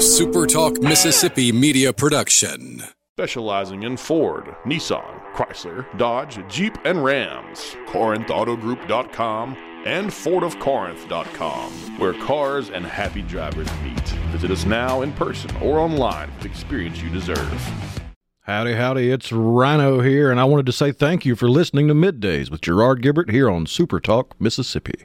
SuperTalk Mississippi media production. Specializing in Ford, Nissan, Chrysler, Dodge, Jeep, and Rams. CorinthAutoGroup.com and FordofCorinth.com, where cars and happy drivers meet. Visit us now in person or online with the experience you deserve. Howdy, howdy, it's Rhino here, and I wanted to say thank you for listening to Middays with Gerard Gibert here on Super Talk, Mississippi.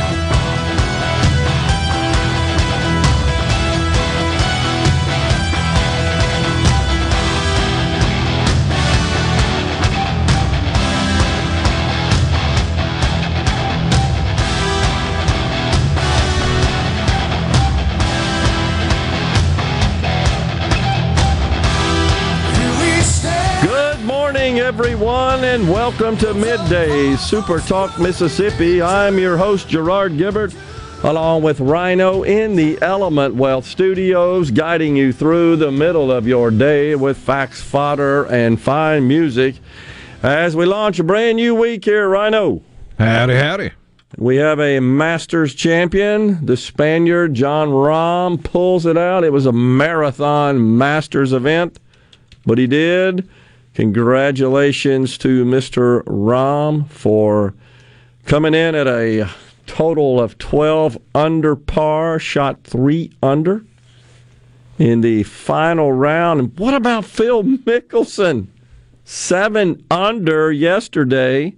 And welcome to Midday Super Talk Mississippi. I'm your host, Gerard Gibert, along with Rhino in the Element Wealth Studios, guiding you through the middle of your day with facts, fodder, and fine music. As we launch a brand new week here, Rhino. Howdy, howdy. We have a Masters champion. The Spaniard, Jon Rahm, pulls it out. It was a marathon Masters event, but he did. Congratulations to Mr. Rahm for coming in at a total of 12 under par, shot three under in the final round. And what about Phil Mickelson? Seven under yesterday,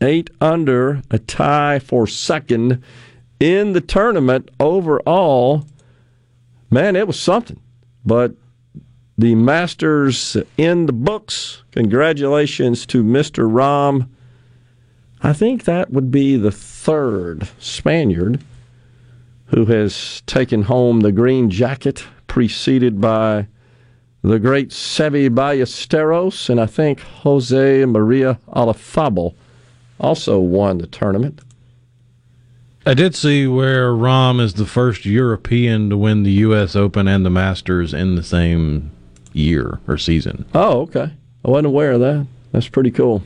eight under, a tie for second in the tournament overall. Man, it was something. But the Masters in the books. Congratulations to Mr. Rahm. I think that would be the third Spaniard who has taken home the green jacket, preceded by the great Seve Ballesteros, and I think Jose Maria Olazabal also won the tournament. I did see where Rahm is the first European to win the U.S. Open and the Masters in the same year or season. Oh, okay. I wasn't aware of that. That's pretty cool.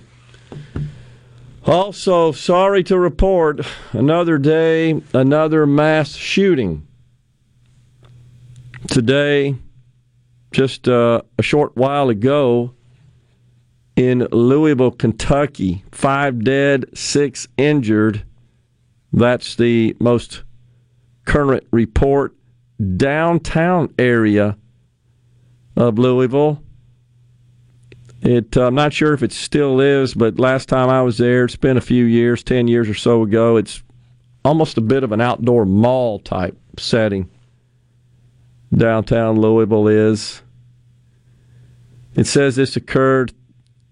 Also, sorry to report another day, another mass shooting. Today, just uh, a short while ago, in Louisville, Kentucky, five dead, six injured. That's the most current report. Downtown area of Louisville. It, uh, I'm not sure if it still is, but last time I was there, it's been a few years, 10 years or so ago. It's almost a bit of an outdoor mall type setting. Downtown Louisville is. It says this occurred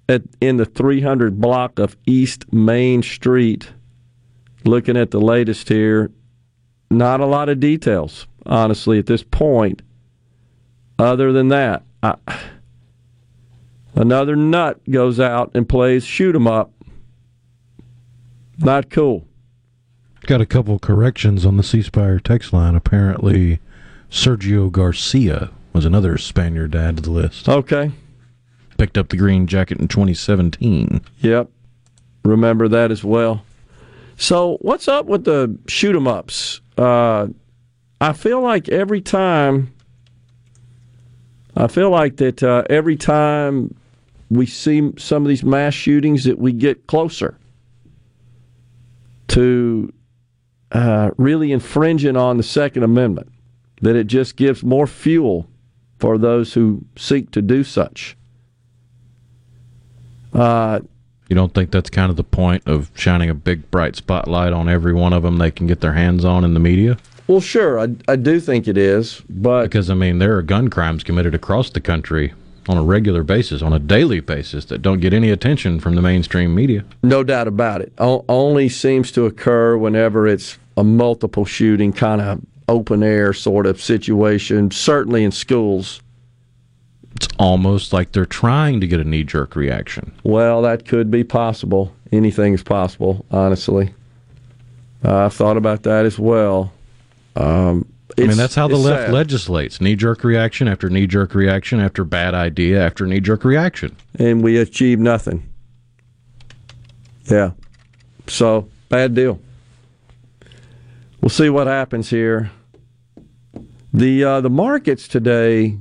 at, in the 300 block of East Main Street. Looking at the latest here, not a lot of details, honestly, at this point. Other than that, I, another nut goes out and plays shoot 'em up. Not cool. Got a couple corrections on the C Spire text line. Apparently, Sergio Garcia was another Spaniard to add to the list. Okay. Picked up the green jacket in 2017. Yep. Remember that as well. So, what's up with the shoot 'em ups? Uh, I feel like every time I feel like that uh, every time we see some of these mass shootings, that we get closer to uh, really infringing on the Second Amendment. That it just gives more fuel for those who seek to do such. Uh, you don't think that's kind of the point of shining a big bright spotlight on every one of them they can get their hands on in the media? Well, sure, I, I do think it is, but because I mean there are gun crimes committed across the country on a regular basis, on a daily basis, that don't get any attention from the mainstream media. No doubt about it. O- only seems to occur whenever it's a multiple shooting kind of open air sort of situation. Certainly in schools. It's almost like they're trying to get a knee jerk reaction. Well, that could be possible. Anything is possible, honestly. I've thought about that as well. Um, I mean, that's how the left sad. legislates knee jerk reaction after knee jerk reaction after bad idea after knee jerk reaction. and we achieve nothing. Yeah. So, bad deal. We'll see what happens here. The uh, the markets today,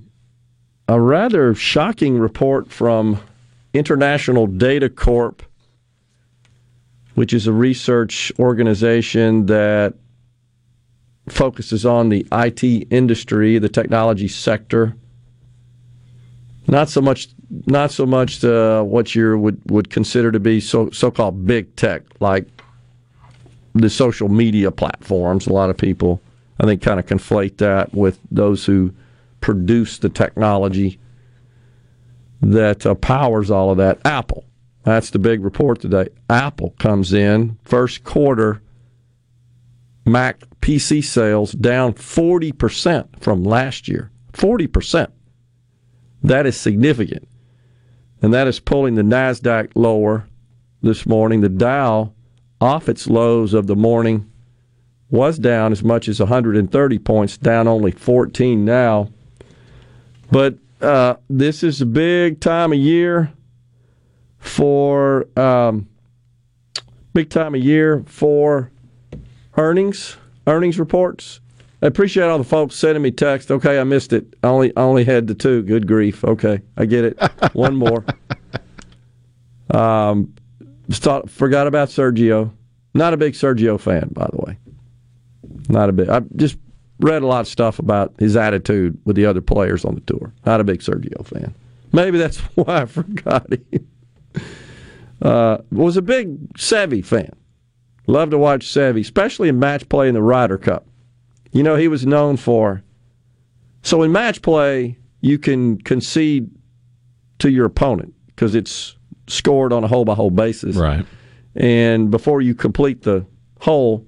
a rather shocking report from International Data Corp, which is a research organization that focuses on the IT industry, the technology sector not so much not so much uh, what you would would consider to be so so called big tech like the social media platforms. A lot of people I think kind of conflate that with those who produce the technology that uh, powers all of that. Apple. That's the big report today. Apple comes in first quarter Mac PC sales down 40% from last year. 40%. That is significant. And that is pulling the NASDAQ lower this morning. The Dow, off its lows of the morning, was down as much as 130 points, down only 14 now. But uh, this is a big time of year for um, big time of year for earnings, earnings reports. I appreciate all the folks sending me text. Okay, I missed it. I only I only had the two. Good grief. Okay, I get it. One more. Um, thought, forgot about Sergio. Not a big Sergio fan, by the way. Not a big. I just read a lot of stuff about his attitude with the other players on the tour. Not a big Sergio fan. Maybe that's why I forgot him. Uh, was a big Seve fan. Love to watch Seve, especially in match play in the Ryder Cup. You know, he was known for. So in match play, you can concede to your opponent because it's scored on a hole by hole basis. Right. And before you complete the hole,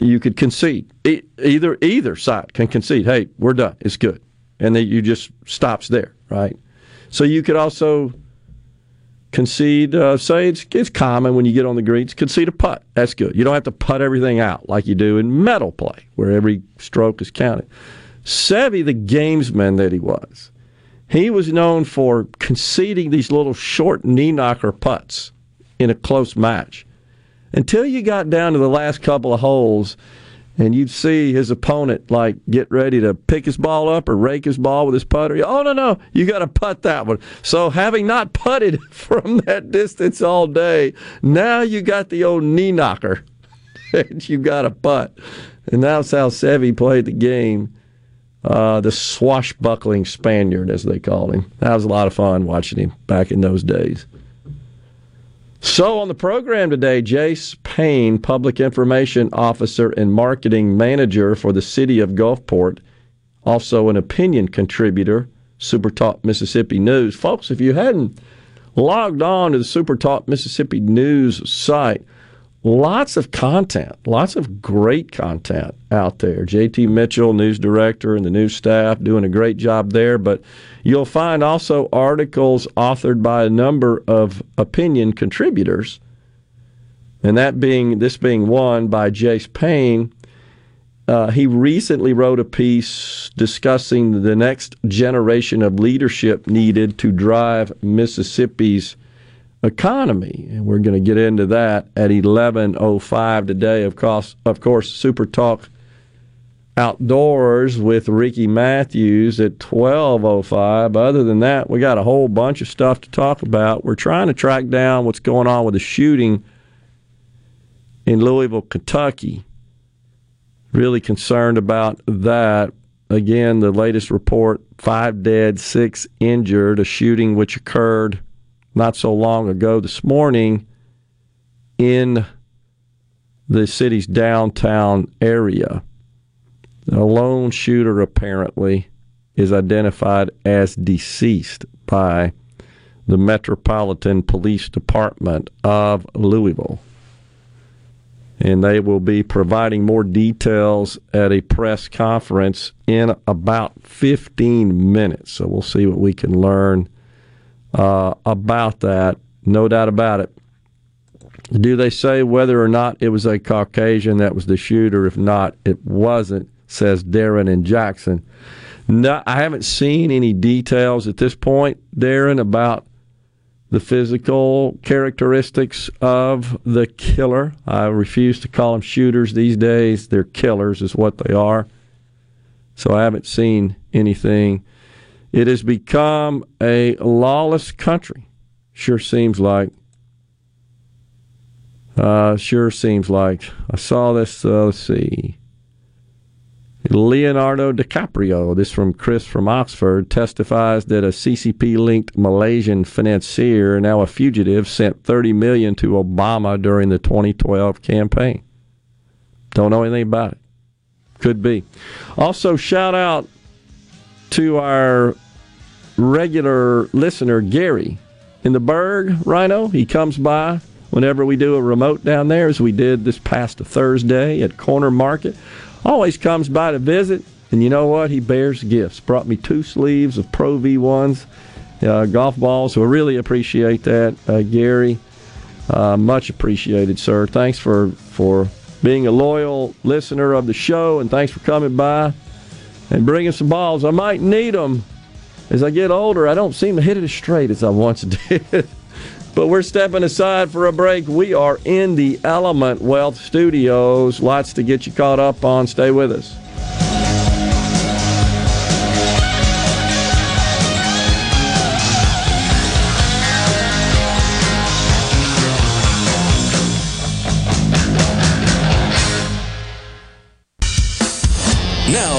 you could concede. E- either either side can concede. Hey, we're done. It's good, and then you just stops there, right? So you could also concede. Uh, say it's it's common when you get on the greens, concede a putt. That's good. You don't have to putt everything out like you do in medal play, where every stroke is counted. Seve, the gamesman that he was, he was known for conceding these little short knee knocker putts in a close match until you got down to the last couple of holes and you'd see his opponent like get ready to pick his ball up or rake his ball with his putter. Oh no, no, you got to putt that one. So having not putted from that distance all day, now you got the old knee knocker, and you got to putt. And that's how Seve played the game. Uh, the swashbuckling Spaniard, as they called him. That was a lot of fun watching him back in those days. So on the program today, Jase Payne, Public Information Officer and Marketing Manager for the City of Gulfport, also an opinion contributor, Super Talk Mississippi News. Folks, if you hadn't logged on to the Super Talk Mississippi News site, lots of content, lots of great content out there. JT Mitchell, news director, and the news staff doing a great job there. But you'll find also articles authored by a number of opinion contributors, and that being this being one by Jase Payne. Uh, he recently wrote a piece discussing the next generation of leadership needed to drive Mississippi's economy, and we're going to get into that at 11:05 today. Of course, of course, Super Talk outdoors with Ricky Matthews at 12:05. Other than that, we got a whole bunch of stuff to talk about. We're trying to track down what's going on with the shooting in Louisville, Kentucky. Really concerned about that. Again, the latest report: five dead, six injured. A shooting which occurred not so long ago this morning in the city's downtown area. A lone shooter apparently is identified as deceased by the Metropolitan Police Department of Louisville. And they will be providing more details at a press conference in about 15 minutes. So we'll see what we can learn uh, about that. No doubt about it. Do they say whether or not it was a Caucasian that was the shooter? If not, it wasn't, says Darren and Jackson. No, I haven't seen any details at this point, Darren, about the physical characteristics of the killer. I refuse to call them shooters these days. They're killers, is what they are. So I haven't seen anything. It has become a lawless country. Sure seems like. Uh, sure seems like. I saw this, uh, let's see. Leonardo DiCaprio, this from Chris from Oxford, testifies that a CCP linked Malaysian financier, now a fugitive, sent 30 million to Obama during the 2012 campaign. Don't know anything about it. Could be. Also, shout out to our regular listener, Gary, in the Berg, Rhino. He comes by whenever we do a remote down there, as we did this past Thursday at Corner Market. Always comes by to visit, and you know what? He bears gifts. Brought me two sleeves of Pro V1s, uh, golf balls, so I really appreciate that, uh, Gary. Uh, much appreciated, sir. Thanks for, for being a loyal listener of the show, and thanks for coming by and bringing some balls. I might need them as I get older. I don't seem to hit it as straight as I once did. But we're stepping aside for a break. We are in the Element Wealth Studios. Lots to get you caught up on. Stay with us.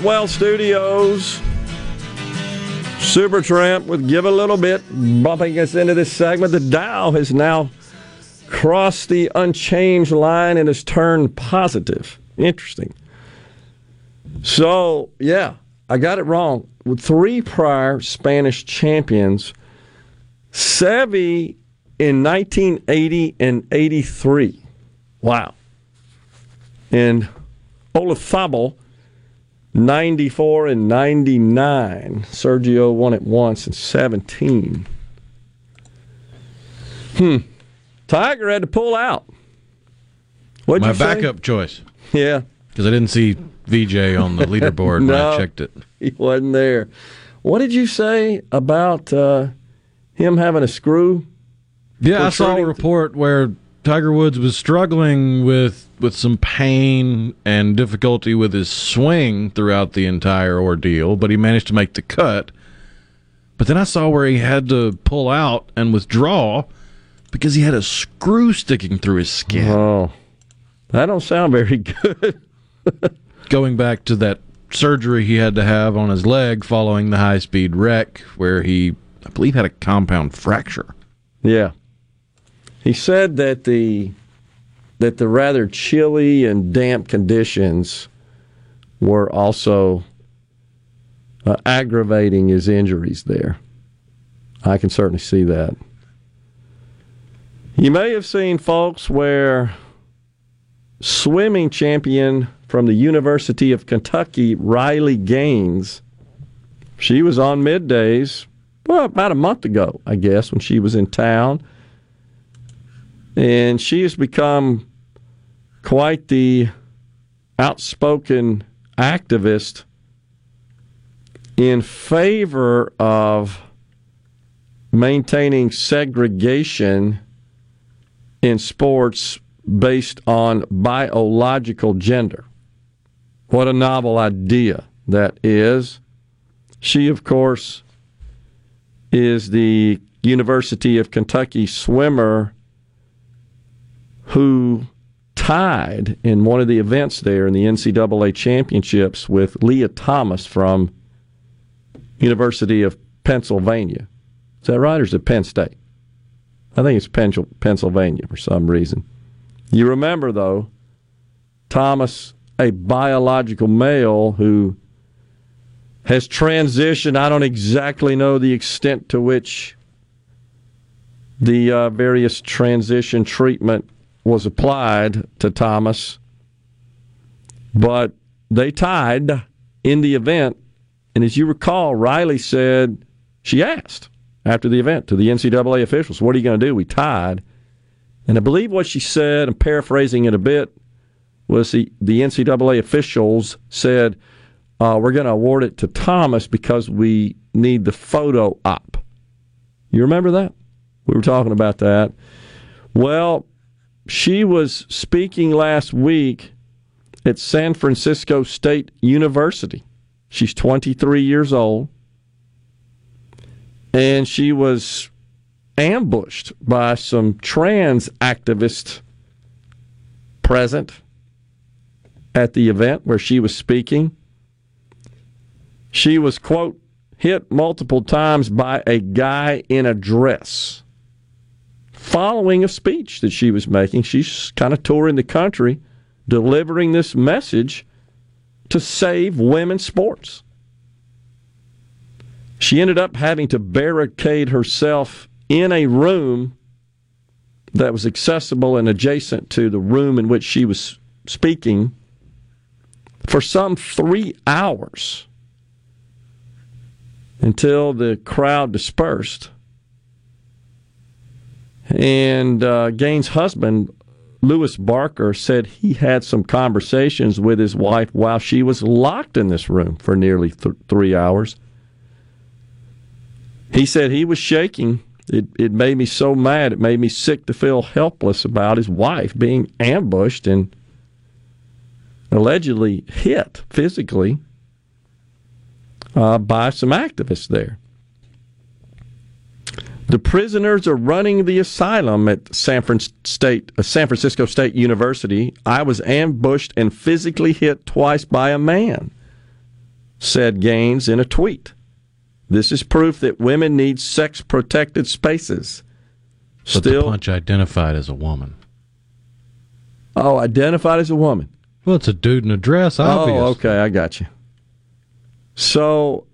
Wealth Studios. Supertramp with Give a Little Bit bumping us into this segment. The Dow has now crossed the unchanged line and has turned positive. Interesting. So, yeah, I got it wrong. With three prior Spanish champions, Seve in 1980 and 83. Wow. And Olazabal 94 and 99. Sergio won it once in 17. Hmm. Tiger had to pull out. What'd My backup choice. Yeah. Because I didn't see VJ on the leaderboard no, when I checked it. He wasn't there. What did you say about uh, him having a screw? Yeah, I saw a report where Tiger Woods was struggling with with some pain and difficulty with his swing throughout the entire ordeal, but he managed to make the cut. But then I saw where he had to pull out and withdraw because he had a screw sticking through his skin. Oh, that don't sound very good. Going back to that surgery he had to have on his leg following the high speed wreck, where he, I believe, had a compound fracture. Yeah. He said that the that the rather chilly and damp conditions were also uh, aggravating his injuries there. I can certainly see that. You may have seen, folks, where swimming champion from the University of Kentucky, Riley Gaines, she was on middays, well, about a month ago, I guess, when she was in town and she has become quite the outspoken activist in favor of maintaining segregation in sports based on biological gender. What a novel idea that is. She, of course, is the University of Kentucky swimmer who tied in one of the events there in the NCAA championships with Lia Thomas from University of Pennsylvania. Is that right, or is it Penn State? I think it's Pennsylvania for some reason. You remember, though, Thomas, a biological male who has transitioned. I don't exactly know the extent to which the uh, various transition treatment was applied to Thomas, but they tied in the event. And as you recall, Riley said she asked after the event to the NCAA officials, What are you going to do? We tied. And I believe what she said, I'm paraphrasing it a bit, was the, the NCAA officials said, uh, We're going to award it to Thomas because we need the photo op. You remember that? We were talking about that. Well, she was speaking last week at San Francisco State University. She's 23 years old. And she was ambushed by some trans activists present at the event where she was speaking. She was, quote, hit multiple times by a guy in a dress following a speech that she was making. She's kind of touring the country delivering this message to save women's sports. She ended up having to barricade herself in a room that was accessible and adjacent to the room in which she was speaking for some three hours until the crowd dispersed. And uh, Gaines' husband, Louis Barker, said he had some conversations with his wife while she was locked in this room for nearly th- three hours. He said he was shaking. It, it made me so mad. It made me sick to feel helpless about his wife being ambushed and allegedly hit physically uh, by some activists there. The prisoners are running the asylum at San, Fran State, uh, San Francisco State University. I was ambushed and physically hit twice by a man, said Gaines in a tweet. This is proof that women need sex protected spaces. But Still, the punch identified as a woman. Oh, identified as a woman. Well, it's a dude in a dress, obviously. Oh, okay, I got you. So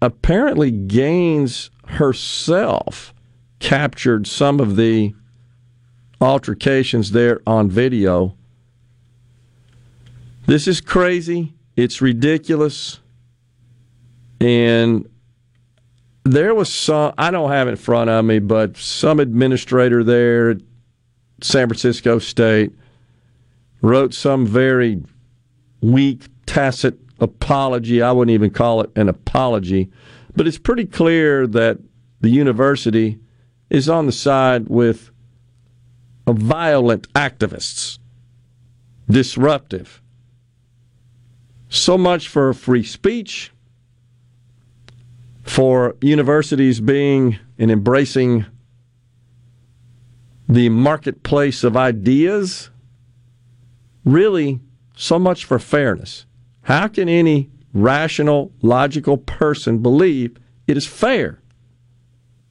apparently, Gaines herself captured some of the altercations there on video. This is crazy. It's ridiculous. And there was some, I don't have it in front of me, but some administrator there at San Francisco State wrote some very weak, tacit apology. I wouldn't even call it an apology but it's pretty clear that the university is on the side with violent activists, disruptive. So much for free speech, for universities being and embracing the marketplace of ideas. Really, so much for fairness. How can any rational, logical person believe it is fair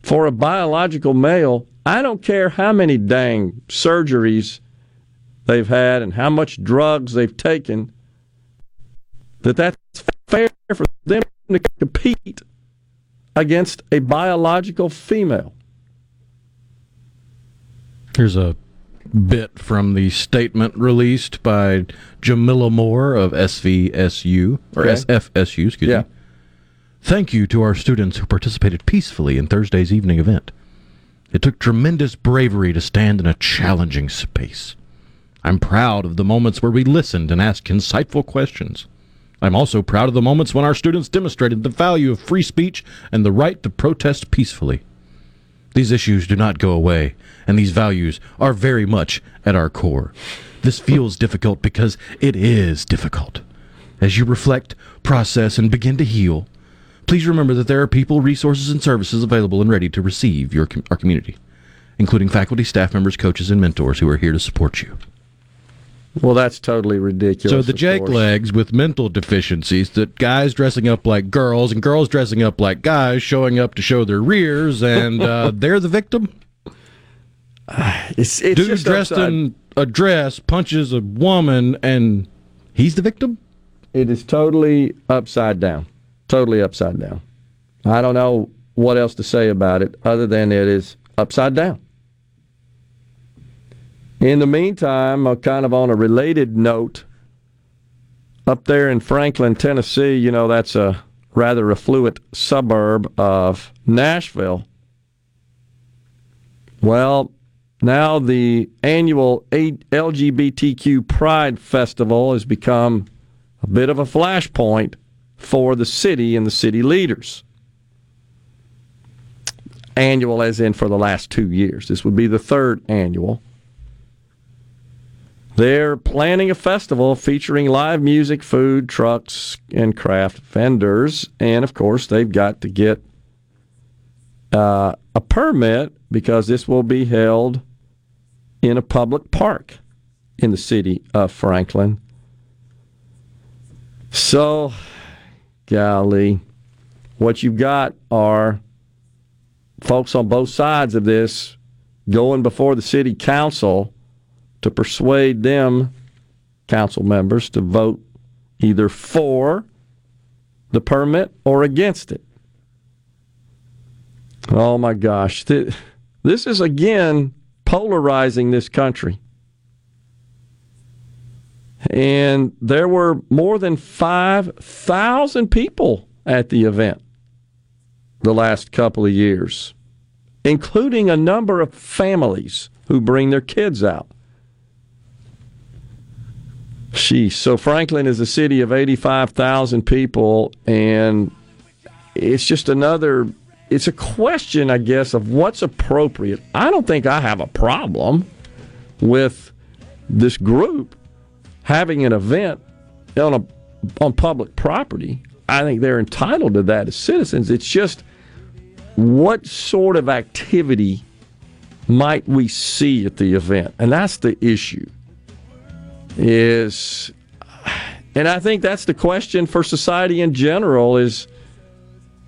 for a biological male. I don't care how many dang surgeries they've had and how much drugs they've taken, that that's fair for them to compete against a biological female. Here's a bit from the statement released by Jamillah Moore of SVSU or okay. SFSU, excuse yeah. me. Thank you to our students who participated peacefully in Thursday's evening event. It took tremendous bravery to stand in a challenging space. I'm proud of the moments where we listened and asked insightful questions. I'm also proud of the moments when our students demonstrated the value of free speech and the right to protest peacefully. These issues do not go away, and these values are very much at our core. This feels difficult because it is difficult. As you reflect, process, and begin to heal, Please remember that there are people, resources, and services available and ready to receive your our community, including faculty, staff members, coaches, and mentors who are here to support you. Well, that's totally ridiculous. So the Jake course. legs with mental deficiencies, that guys dressing up like girls and girls dressing up like guys, showing up to show their rears, and uh, they're the victim. It's, it's Dude dressed upside. in a dress punches a woman, and he's the victim. It is totally upside down. Totally upside down. I don't know what else to say about it other than it is upside down. In the meantime, uh, kind of on a related note, up there in Franklin, Tennessee, you know, that's a rather affluent suburb of Nashville. Well, now the annual LGBTQ Pride Festival has become a bit of a flashpoint for the city and the city leaders. Annual, as in for the last two years. This would be the third annual. They're planning a festival featuring live music, food, trucks, and craft vendors. And of course, they've got to get uh, a permit because this will be held in a public park in the city of Franklin. So, golly, what you've got are folks on both sides of this going before the city council to persuade them, council members, to vote either for the permit or against it. Oh my gosh. This is again polarizing this country. And there were more than 5,000 people at the event the last couple of years, including a number of families who bring their kids out. Sheesh. So Franklin is a city of 85,000 people, and it's just another. It's a question, I guess, of what's appropriate. I don't think I have a problem with this group having an event on a on public property. I think they're entitled to that as citizens. It's just what sort of activity might we see at the event, and that's the issue is and I think that's the question for society in general is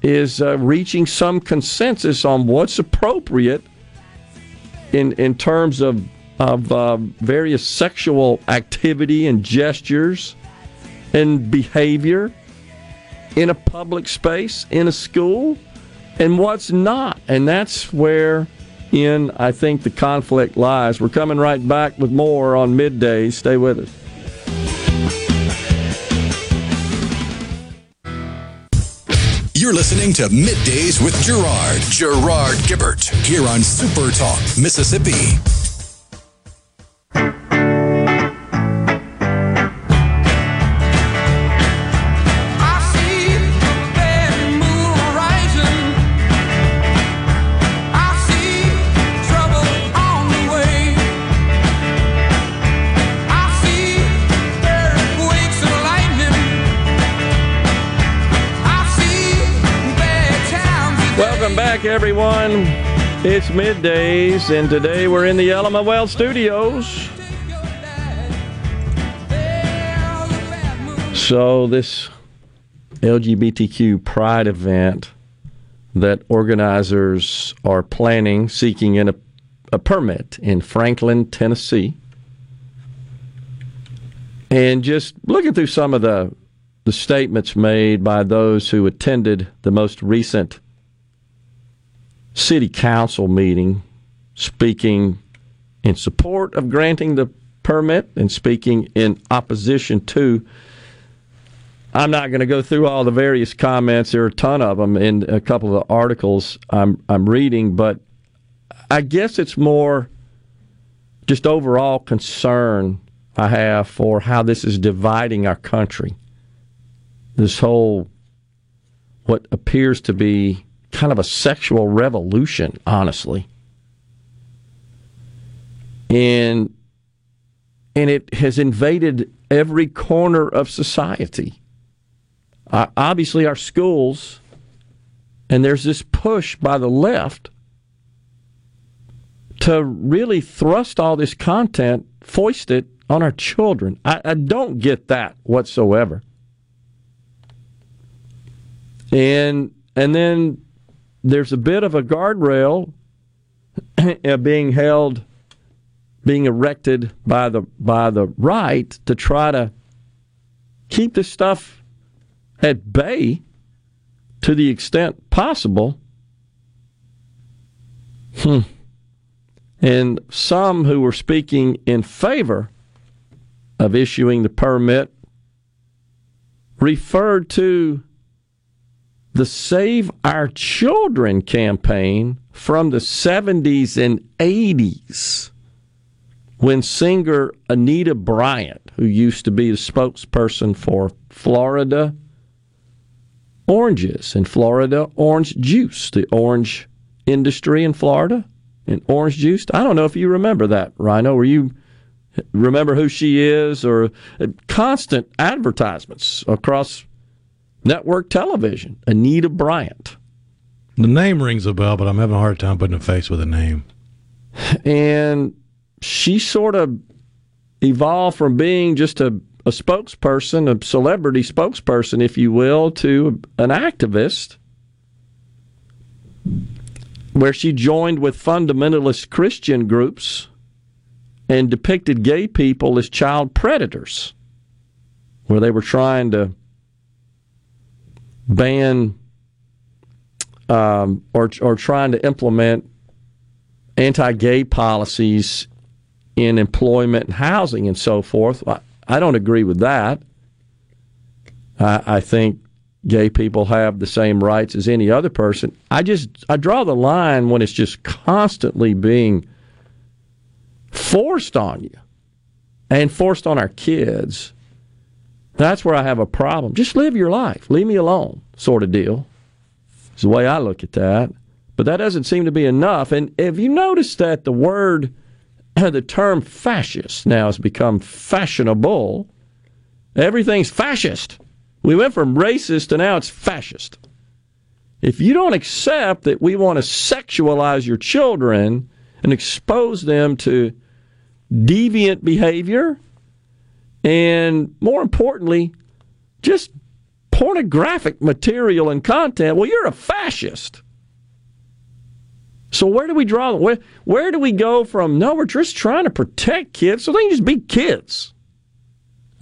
is uh, reaching some consensus on what's appropriate in in terms of of uh, various sexual activity and gestures and behavior in a public space in a school and what's not. And that's where in, I think, the conflict lies. We're coming right back with more on midday. Stay with us. You're listening to Middays with Gerard, Gerard Gibert, here on Super Talk, Mississippi. Everyone. It's middays, and today we're in the Element Wealth Studios. So, this LGBTQ Pride event that organizers are planning, seeking in a, a permit in Franklin, Tennessee. And just looking through some of the the statements made by those who attended the most recent city council meeting speaking in support of granting the permit and speaking in opposition to. I'm not going to go through all the various comments. There are a ton of them in a couple of the articles I'm I'm reading, but I guess it's more just overall concern I have for how this is dividing our country. This whole what appears to be kind of a sexual revolution, honestly. And and it has invaded every corner of society. Uh, obviously, our schools And there's this push by the left to really thrust all this content, foist it on our children. I, I don't get that whatsoever. And and then there's a bit of a guardrail being held, being erected by the by the right to try to keep this stuff at bay to the extent possible. Hmm. And some who were speaking in favor of issuing the permit referred to the Save Our Children campaign from the 70s and 80s when singer Anita Bryant, who used to be the spokesperson for Florida oranges and Florida orange juice, the orange industry in Florida and orange juice. I don't know if you remember that, Rhino. Were you remember who she is or uh, constant advertisements across network television. Anita Bryant. The name rings a bell, but I'm having a hard time putting a face with a name. And she sort of evolved from being just a, a spokesperson, a celebrity spokesperson, if you will, to an activist where she joined with fundamentalist Christian groups and depicted gay people as child predators, where they were trying to ban um, or or trying to implement anti-gay policies in employment and housing and so forth. I, I don't agree with that. I, I think gay people have the same rights as any other person. I just I draw the line when it's just constantly being forced on you and forced on our kids. That's where I have a problem. Just live your life. Leave me alone, sort of deal. Is the way I look at that. But that doesn't seem to be enough. And if you notice that the word, the term fascist now has become fashionable? Everything's fascist. We went from racist to now it's fascist. If you don't accept that we want to sexualize your children and expose them to deviant behavior, and more importantly, just pornographic material and content, well, you're a fascist. So where do we draw? Where where do we go from? No, we're just trying to protect kids so they can just be kids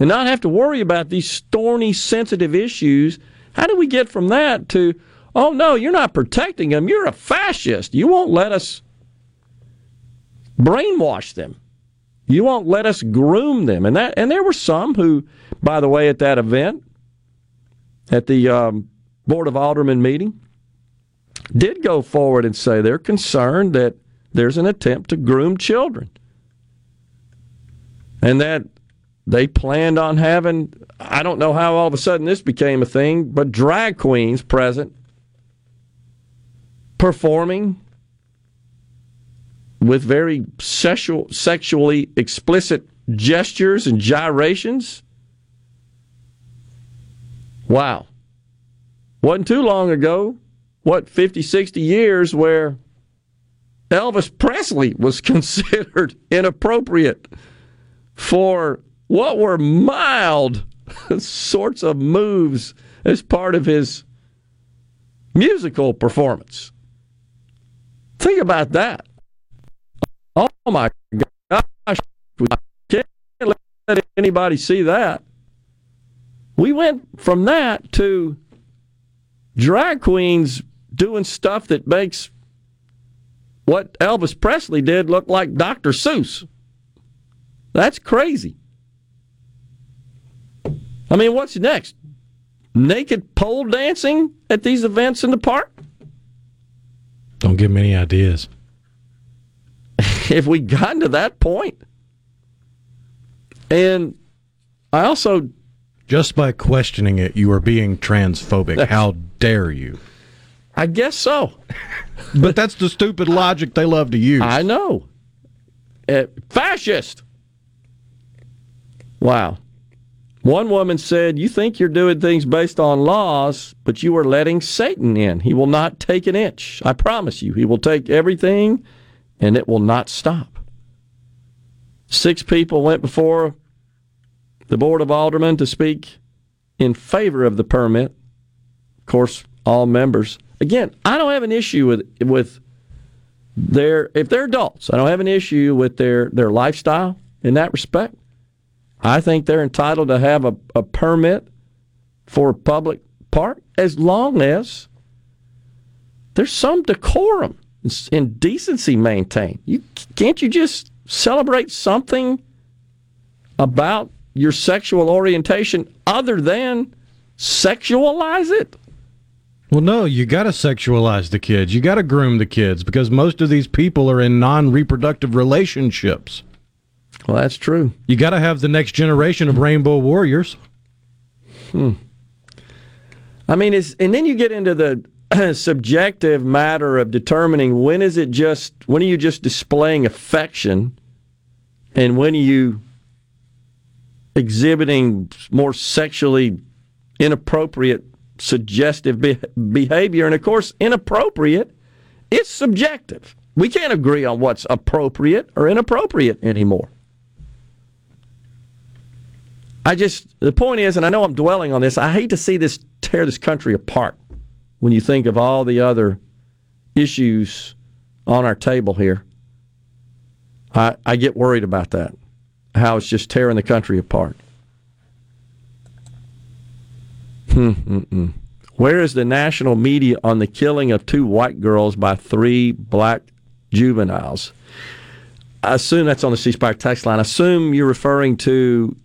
and not have to worry about these thorny, sensitive issues. How do we get from that to, oh no, you're not protecting them. You're a fascist. You won't let us brainwash them. You won't let us groom them. And that and there were some who, by the way, at that event, at the um, Board of Aldermen meeting, did go forward and say they're concerned that there's an attempt to groom children. And that they planned on having, I don't know how all of a sudden this became a thing, but drag queens present performing with very sexual, sexually explicit gestures and gyrations. Wow. Wasn't too long ago, what, 50, 60 years, where Elvis Presley was considered inappropriate for what were mild sorts of moves as part of his musical performance. Think about that. Oh my gosh, we can't let anybody see that. We went from that to drag queens doing stuff that makes what Elvis Presley did look like Dr. Seuss. That's crazy. I mean, what's next? Naked pole dancing at these events in the park? Don't give me any ideas. Have we gotten to that point? And I also. Just by questioning it, you are being transphobic. How dare you? I guess so. but that's the stupid logic they love to use. I know. Uh, fascist. Wow. One woman said, You think you're doing things based on laws, but you are letting Satan in. He will not take an inch. I promise you, he will take everything and it will not stop. Six people went before the Board of Aldermen to speak in favor of the permit. Of course, all members. Again, I don't have an issue with with their if they're adults. I don't have an issue with their their lifestyle in that respect. I think they're entitled to have a, a permit for a public park as long as there's some decorum and decency maintained. You can't you just celebrate something about your sexual orientation other than sexualize it? Well, no, you got to sexualize the kids. You got to groom the kids because most of these people are in non reproductive relationships. Well, that's true. You got to have the next generation of rainbow warriors. Hmm. I mean, it's, and then you get into the subjective matter of determining when is it just when are you just displaying affection and when are you exhibiting more sexually inappropriate suggestive be- behavior? And of course inappropriate it's subjective. We can't agree on what's appropriate or inappropriate anymore. I just the point is, and I know I'm dwelling on this. I hate to see this tear this country apart when you think of all the other issues on our table here. I, I get worried about that, how it's just tearing the country apart. Hmm, hmm, hmm. Where is the national media on the killing of two white girls by three black juveniles? I assume that's on the C Spire text line. I assume you're referring to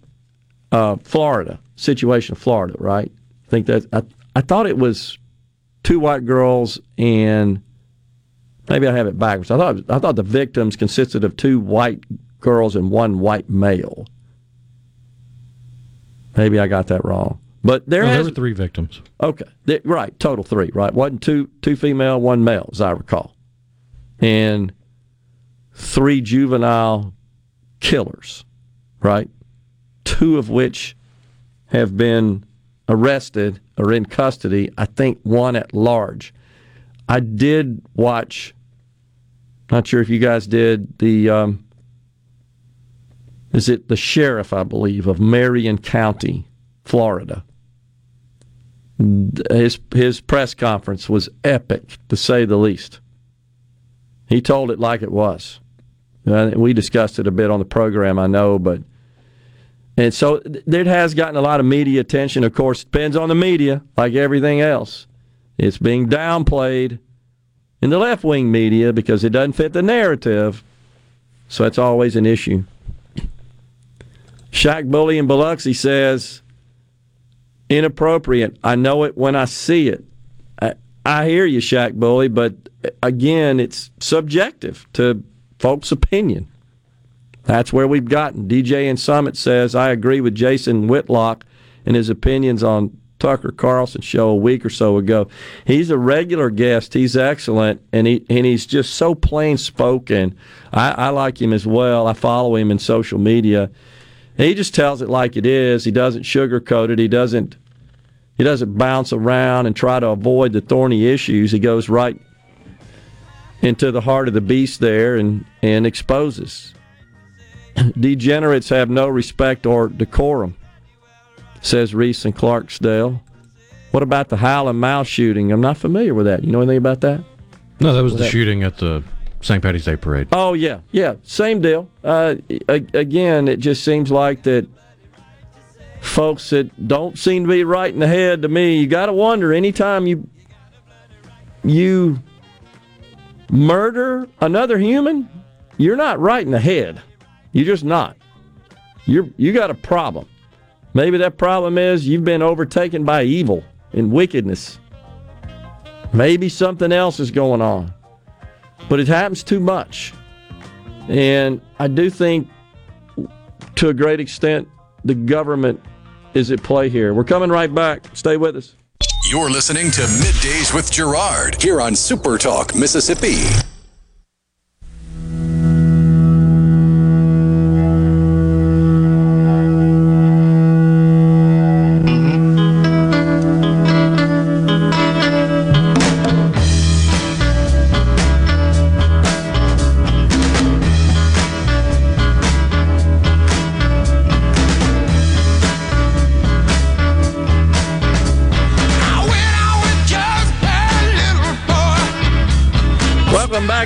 uh, Florida situation, Florida, right? I think that I, I thought it was two white girls and maybe I have it backwards. I thought I thought the victims consisted of two white girls and one white male. Maybe I got that wrong. But there, no, has, there were three victims. Okay, right, total three. Right, wasn't two two female, one male, as I recall, and three juvenile killers. Right, two of which have been arrested or in custody. I think one at large. I did watch. Not sure if you guys did the. Um, is it the sheriff? I believe of Marion County, Florida. His his press conference was epic, to say the least. He told it like it was. Uh, we discussed it a bit on the program, I know, but and so it has gotten a lot of media attention. Of course, it depends on the media, like everything else. It's being downplayed in the left wing media because it doesn't fit the narrative. So that's always an issue. Shaq Bully in Biloxi says, inappropriate. I know it when I see it. I, I hear you, Shaq Bully, but uh, again, it's subjective to folks' opinion. That's where we've gotten. DJ in Summit says, I agree with Jason Whitlock and his opinions on Tucker Carlson show a week or so ago. He's a regular guest. He's excellent, and he and he's just so plain spoken. I, I like him as well. I follow him in social media. He just tells it like it is. He doesn't sugarcoat it. He doesn't he doesn't bounce around and try to avoid the thorny issues. He goes right into the heart of the beast there and, and exposes. Degenerates have no respect or decorum, says Reese in Clarksdale. What about the Howland Mouse shooting? I'm not familiar with that. You know anything about that? No, that was the that? shooting at the St. Patty's Day parade. Oh yeah, yeah, same deal. Uh, again, it just seems like that folks that don't seem to be right in the head to me. You got to wonder anytime you you murder another human, you're not right in the head. You're just not. You're you got a problem. Maybe that problem is you've been overtaken by evil and wickedness. Maybe something else is going on. But it happens too much. And I do think to a great extent the government is at play here. We're coming right back. Stay with us. You're listening to Middays with Gerard here on Super Talk, Mississippi.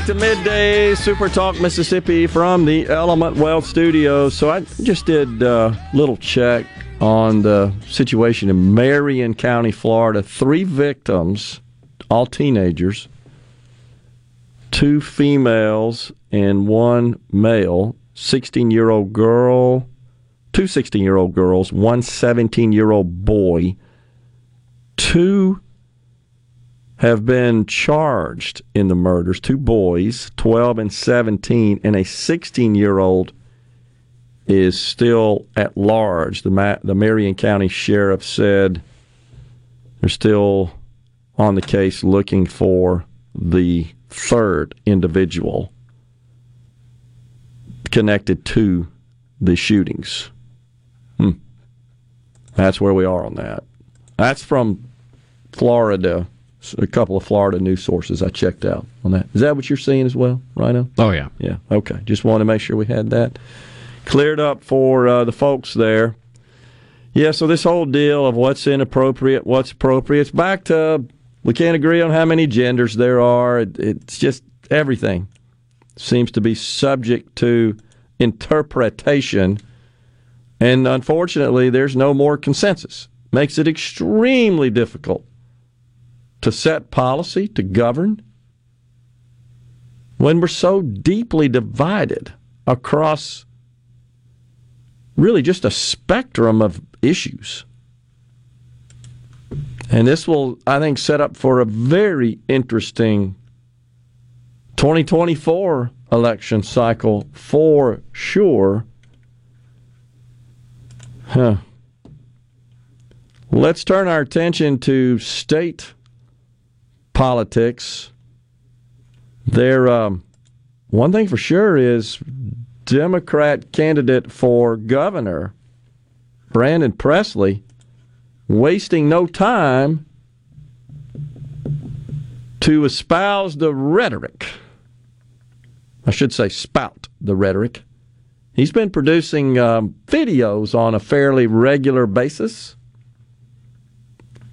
To midday Super Talk Mississippi from the Element Wealth Studios. So I just did a little check on the situation in Marion County, Florida. Three victims, all teenagers, two females and one male, 16 year old girl, two 16 year old girls, one 17 year old boy, two have been charged in the murders. Two boys, 12 and 17, and a 16 year old is still at large. The, Ma- the Marion County Sheriff said they're still on the case looking for the third individual connected to the shootings. Hmm. That's where we are on that. That's from Florida a couple of Florida news sources I checked out on that. Is that what you're seeing as well, Rhino? Oh yeah, yeah. Okay, just wanted to make sure we had that cleared up for uh, the folks there. Yeah, so this whole deal of what's inappropriate, what's appropriate, it's back to we can't agree on how many genders there are. It, it's just everything seems to be subject to interpretation, and unfortunately, there's no more consensus. Makes it extremely difficult to set policy, to govern, when we're so deeply divided across really just a spectrum of issues. And this will, I think, set up for a very interesting 2024 election cycle for sure. Huh. Let's turn our attention to state politics. There, um, one thing for sure is Democrat candidate for governor Brandon Presley wasting no time to espouse the rhetoric. I should say, spout the rhetoric. He's been producing um, videos on a fairly regular basis.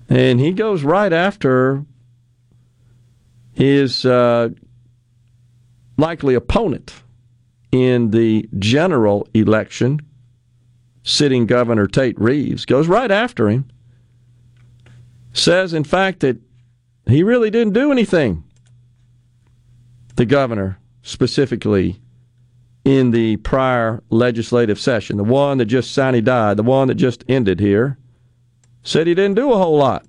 And he goes right after his uh, likely opponent in the general election, sitting Governor Tate Reeves, goes right after him, says, in fact, that he really didn't do anything, the governor specifically in the prior legislative session, the one that just sine die, the one that just ended here, said he didn't do a whole lot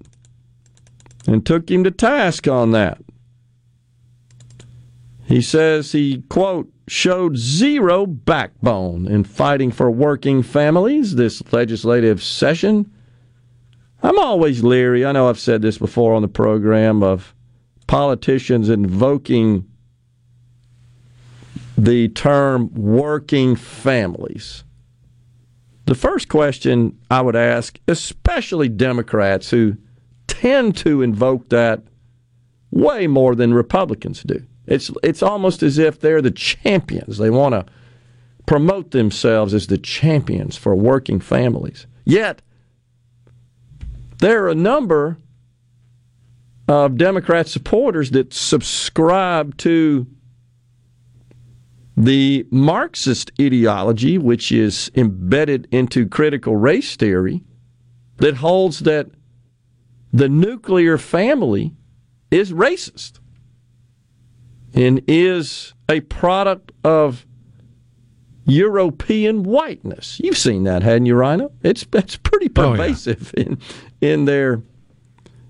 and took him to task on that. He says he, quote, showed zero backbone in fighting for working families this legislative session. I'm always leery, I know I've said this before on the program, of politicians invoking the term working families. The first question I would ask, especially Democrats who tend to invoke that way more than Republicans do it's it's almost as if they're the champions. They want to promote themselves as the champions for working families. Yet there are a number of Democrat supporters that subscribe to the Marxist ideology, which is embedded into critical race theory, that holds that the nuclear family is racist and is a product of European whiteness. You've seen that, hadn't you, Rhino? It's it's pretty pervasive oh, yeah. in in their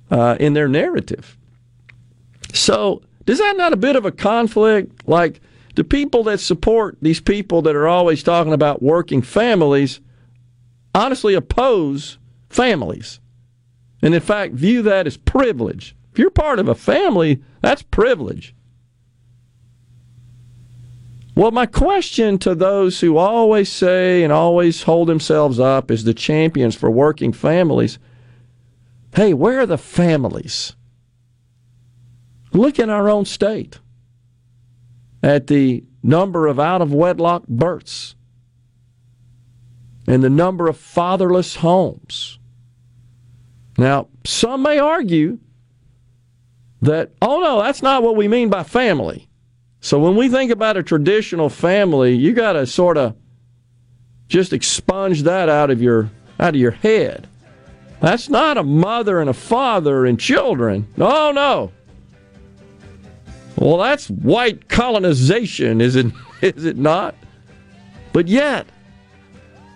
uh, in their narrative. So, is that not a bit of a conflict? Like the people that support these people that are always talking about working families honestly oppose families, and in fact view that as privilege. If you're part of a family, that's privilege. Well, my question to those who always say and always hold themselves up as the champions for working families hey, where are the families? Look in our own state at the number of out of wedlock births and the number of fatherless homes. Now, some may argue that, oh no, that's not what we mean by family. So when we think about a traditional family, you got to sort of just expunge that out of your out of your head. That's not a mother and a father and children. No, no. Well, that's white colonization, is it is it not? But yet,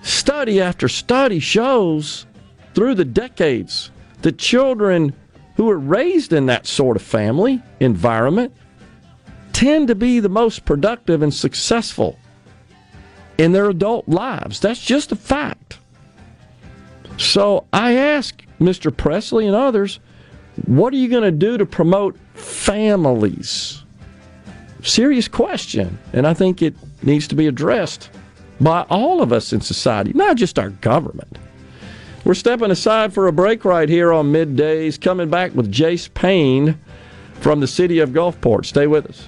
study after study shows through the decades that children who are raised in that sort of family environment tend to be the most productive and successful in their adult lives. That's just a fact. So I ask Mr. Presley and others, what are you going to do to promote families? Serious question. And I think it needs to be addressed by all of us in society, not just our government. We're stepping aside for a break right here on middays, coming back with Jase Payne from the city of Gulfport. Stay with us.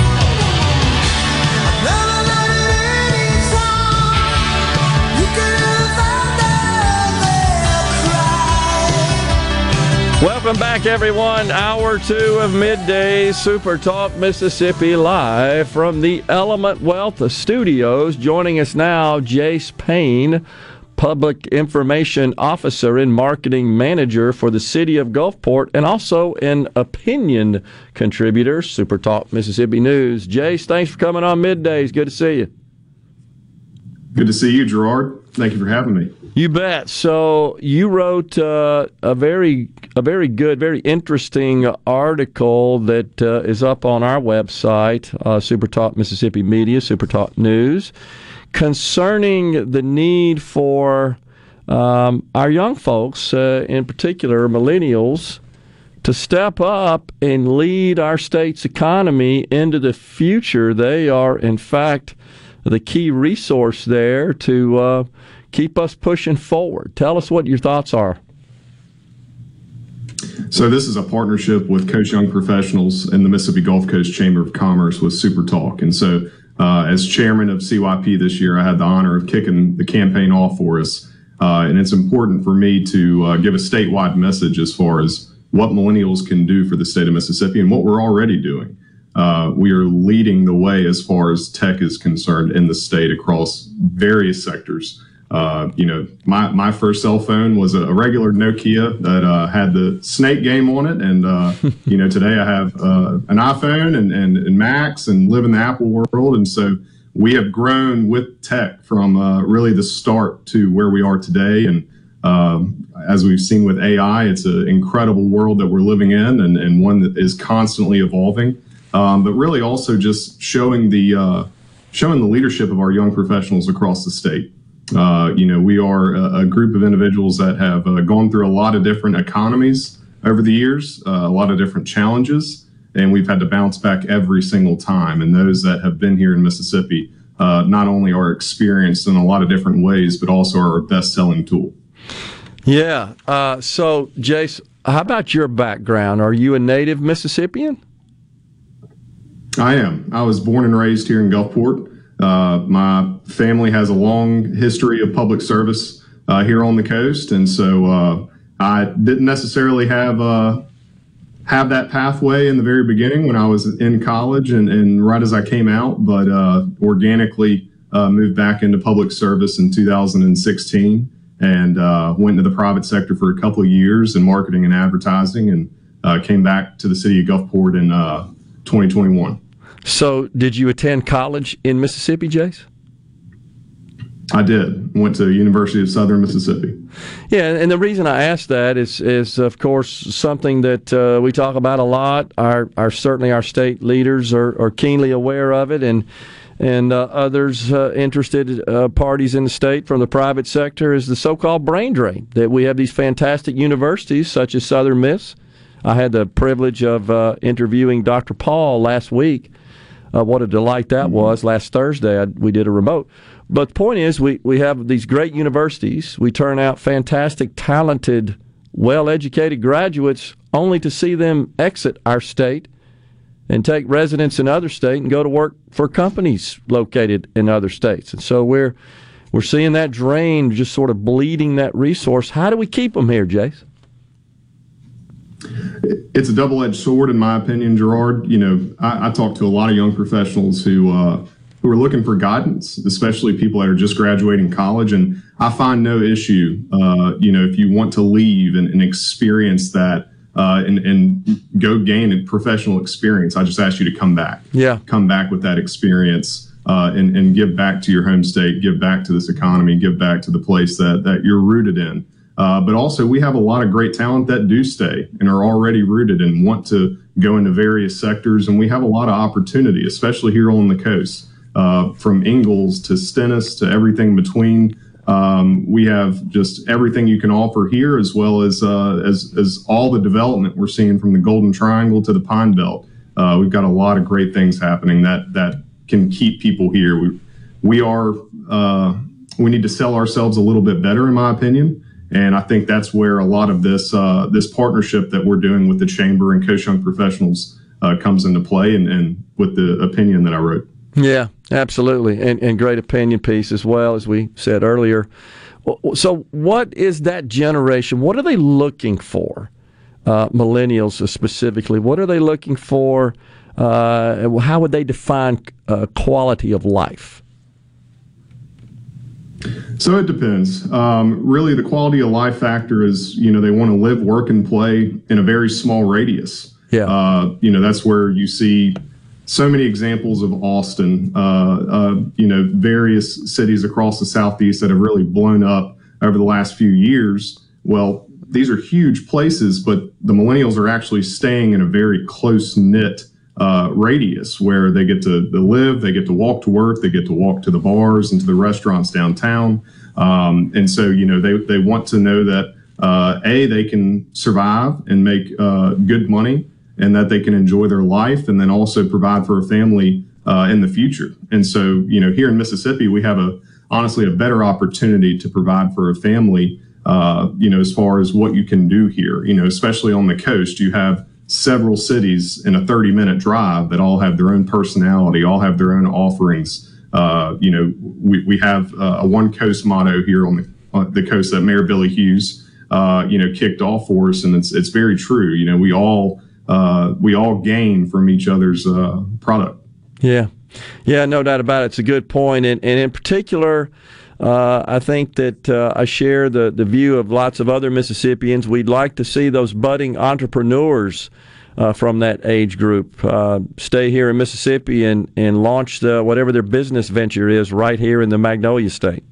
Welcome back, everyone. Hour two of midday Super Talk Mississippi live from the Element Wealth Studios. Joining us now, Jase Payne, Public Information Officer and Marketing Manager for the City of Gulfport, and also an opinion contributor, Super Talk Mississippi News. Jase, thanks for coming on middays. Good to see you. Good to see you, Gerard. Thank you for having me. You bet. So you wrote uh, a very, a very good, very interesting article that uh, is up on our website, uh, Super Talk Mississippi Media, SuperTalk News, concerning the need for um, our young folks, uh, in particular millennials, to step up and lead our state's economy into the future. They are, in fact, the key resource there to uh, keep us pushing forward. Tell us what your thoughts are. So, this is a partnership with Coast Young Professionals and the Mississippi Gulf Coast Chamber of Commerce with Super Talk. And so, uh, as chairman of CYP this year, I had the honor of kicking the campaign off for us. Uh, and it's important for me to uh, give a statewide message as far as what millennials can do for the state of Mississippi and what we're already doing. Uh, we are leading the way as far as tech is concerned in the state across various sectors. Uh, you know, my, my first cell phone was a, regular Nokia that uh, had the snake game on it. And, uh, you know, today I have uh, an iPhone and, and, and Macs and live in the Apple world. And so we have grown with tech from uh, really the start to where we are today. And um, as we've seen with AI, it's an incredible world that we're living in and, and one that is constantly evolving. Um, but really also just showing the uh, showing the leadership of our young professionals across the state. Uh, you know, we are a, a, group of individuals that have uh, gone through a lot of different economies over the years, uh, a lot of different challenges, and we've had to bounce back every single time. And those that have been here in Mississippi uh, not only are experienced in a lot of different ways, but also are our best selling tool. Yeah. Uh, so, Jase, how about your background? Are you a native Mississippian? I am. I was born and raised here in Gulfport. Uh, my family has a long history of public service uh, here on the coast, and so uh, I didn't necessarily have uh, have that pathway in the very beginning when I was in college and, and right as I came out, but uh, organically uh, moved back into public service in 2016 and went into the private sector for a couple of years in marketing and advertising, and came back to the city of Gulfport in 2021. So, did you attend college in Mississippi, Jase? I did. Went to University of Southern Mississippi. Yeah, and the reason I asked that is, is of course, something that uh, we talk about a lot. Our, our certainly our state leaders are, are keenly aware of it, and and uh, others uh, interested uh, parties in the state from the private sector is the so-called brain drain. That we have these fantastic universities such as Southern Miss. I had the privilege of uh, interviewing Dr. Paul last week uh, what a delight that mm-hmm. was last Thursday. I, we did a remote. But the point is, we, we have these great universities. We turn out fantastic, talented well educated graduates only to see them exit our state and take residence in other states and go to work for companies located in other states. And so we're we're seeing that drain, just sort of bleeding that resource. How do we keep them here, Jase? It's a double-edged sword, in my opinion, Gerard. You know, I, I talk to a lot of young professionals who uh, who are looking for guidance, especially people that are just graduating college. And I find no issue, uh, you know, if you want to leave and, and experience that uh, and, and go gain a professional experience, I just ask you to come back. Yeah. Come back with that experience uh, and, and give back to your home state, give back to this economy, give back to the place that, that you're rooted in. Uh, but also, we have a lot of great talent that do stay and are already rooted and want to go into various sectors. And we have a lot of opportunity, especially here on the coast uh, from Ingalls to Stennis to everything between. Um, we have just everything you can offer here, as well as, uh, as as all the development we're seeing from the Golden Triangle to the Pine Belt. Uh, we've got a lot of great things happening that that can keep people here. We we are uh, we need to sell ourselves a little bit better, in my opinion. And I think that's where a lot of this uh, this partnership that we're doing with the chamber and Coast Young professionals uh, comes into play, and, and with the opinion that I wrote. Yeah, absolutely. And, and great opinion piece as well, as we said earlier. So, what is that generation? What are they looking for? Uh, millennials specifically, what are they looking for? Uh, how would they define uh, quality of life? So it depends. Um, really, the quality of life factor is you know they want to live, work, and play in a very small radius. Yeah. Uh, you know that's where you see so many examples of Austin, uh, uh, you know, various cities across the Southeast that have really blown up over the last few years. Well, these are huge places, but the millennials are actually staying in a very close knit uh, radius where they get to, live, they get to walk to work, they get to walk to the bars and to the restaurants downtown. Um, and so, you know, they, they want to know that uh, A, they can survive and make uh, good money and that they can enjoy their life and then also provide for a family uh, in the future. And so, you know, here in Mississippi, we have a honestly a better opportunity to provide for a family. Uh, you know, as far as what you can do here, you know, especially on the coast, you have several cities in a 30 minute drive that all have their own personality, all have their own offerings. Uh, you know, we, we have uh, a one coast motto here on the, on the coast that Mayor Billy Hughes, uh, you know, kicked off for us. And it's, it's very true. You know, we all, uh, we all gain from each other's uh, product. Yeah, yeah, no doubt about it. It's a good point, and, and in particular. Uh, I think that uh, I share the, the view of lots of other Mississippians. We'd like to see those budding entrepreneurs uh, from that age group uh, stay here in Mississippi and, and launch the, whatever their business venture is right here in the Magnolia State.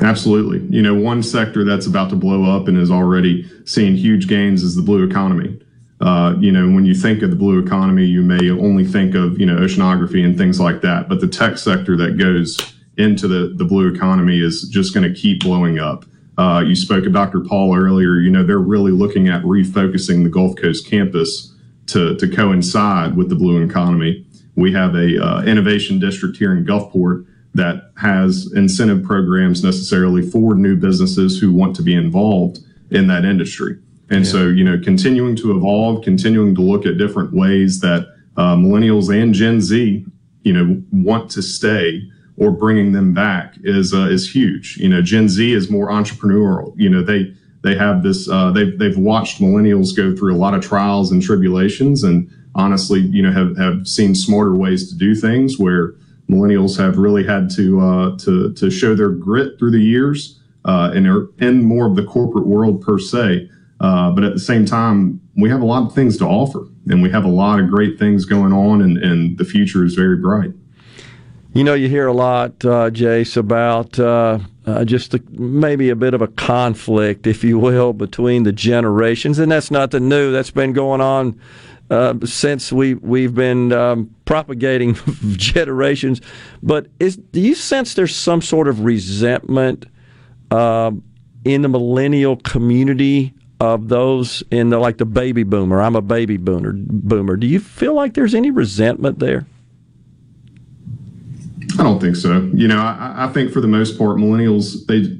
Absolutely. You know, one sector that's about to blow up and is already seeing huge gains is the blue economy. Uh, you know, when you think of the blue economy, you may only think of, you know, oceanography and things like that. But the tech sector that goes into the, the blue economy is just going to keep blowing up. Uh, you spoke of Dr. Paul earlier. You know, they're really looking at refocusing the Gulf Coast campus to, to coincide with the blue economy. We have a uh, innovation district here in Gulfport that has incentive programs necessarily for new businesses who want to be involved in that industry. And yeah. so, you know, continuing to evolve, continuing to look at different ways that uh, millennials and Gen Z, you know, want to stay or bringing them back is uh, is huge. You know, Gen Z is more entrepreneurial. You know, they they have this. Uh, they've they've watched millennials go through a lot of trials and tribulations, and honestly, you know, have have seen smarter ways to do things where millennials have really had to uh, to to show their grit through the years uh, and are in more of the corporate world per se. Uh, but at the same time, we have a lot of things to offer, and we have a lot of great things going on, and, and the future is very bright. You know, you hear a lot, uh, Jase, about uh, uh, just the, maybe a bit of a conflict, if you will, between the generations, and that's nothing new. That's been going on uh, since we we've been um, propagating generations. But is do you sense there's some sort of resentment uh, in the millennial community of those in the like the baby boomer? I'm a baby boomer. Boomer. Do you feel like there's any resentment there? I don't think so. You know, I, I think for the most part, millennials they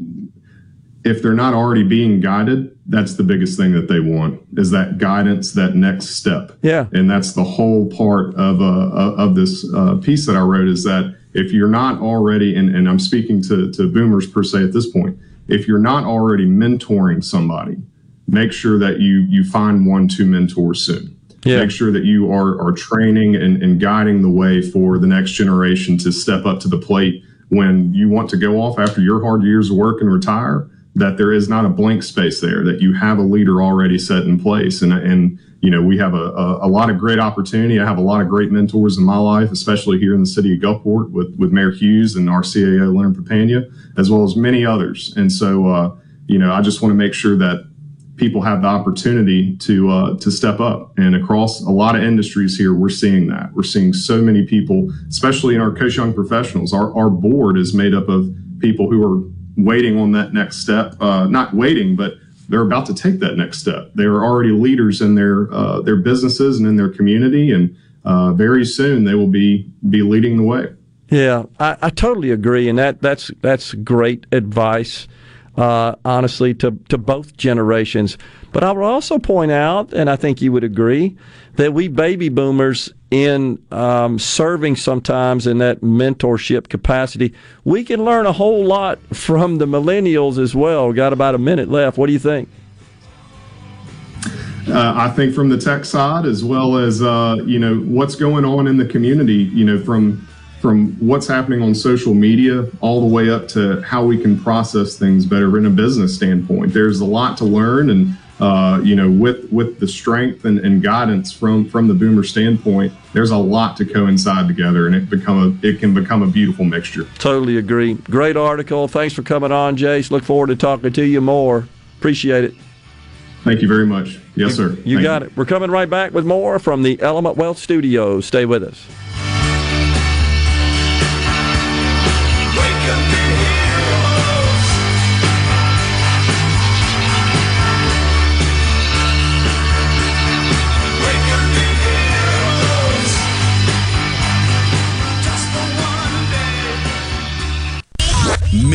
if they're not already being guided, that's the biggest thing that they want is that guidance, that next step. Yeah. And that's the whole part of, uh, of this uh, piece that I wrote is that if you're not already, and, and I'm speaking to, to boomers per se at this point, if you're not already mentoring somebody, make sure that you, you find one to mentor soon. Yeah. Make sure that you are, are training and, and guiding the way for the next generation to step up to the plate when you want to go off after your hard years of work and retire that there is not a blank space there, that you have a leader already set in place. And, and you know, we have a, a, a, lot of great opportunity. I have a lot of great mentors in my life, especially here in the city of Gulfport with, with Mayor Hughes and our CAO, Leonard Papania, as well as many others. And so, uh, you know, I just want to make sure that people have the opportunity to uh, to step up. And across a lot of industries here, we're seeing that. We're seeing so many people, especially in our Coast Young professionals. Our, our board is made up of people who are waiting on that next step, uh, not waiting, but they're about to take that next step. They are already leaders in their uh, their businesses and in their community, and uh, very soon they will be be leading the way. Yeah, I, I totally agree, and that that's that's great advice. Uh, honestly, to to both generations. But I would also point out, and I think you would agree, that we baby boomers in um, serving sometimes in that mentorship capacity, we can learn a whole lot from the millennials as well. Got about a minute left. What do you think? Uh, I think from the tech side, as well as uh, you know what's going on in the community, you know from from what's happening on social media all the way up to how we can process things better in a business standpoint. There's a lot to learn, and uh, you know, with with the strength and, and, guidance from from the boomer standpoint, there's a lot to coincide together, and it become a it can become a beautiful mixture. Totally agree. Great article. Thanks for coming on, Jase. Look forward to talking to you more. Appreciate it. Thank you very much. Yes, sir. You Thank got you. it. We're coming right back with more from the Element Wealth Studios. Stay with us.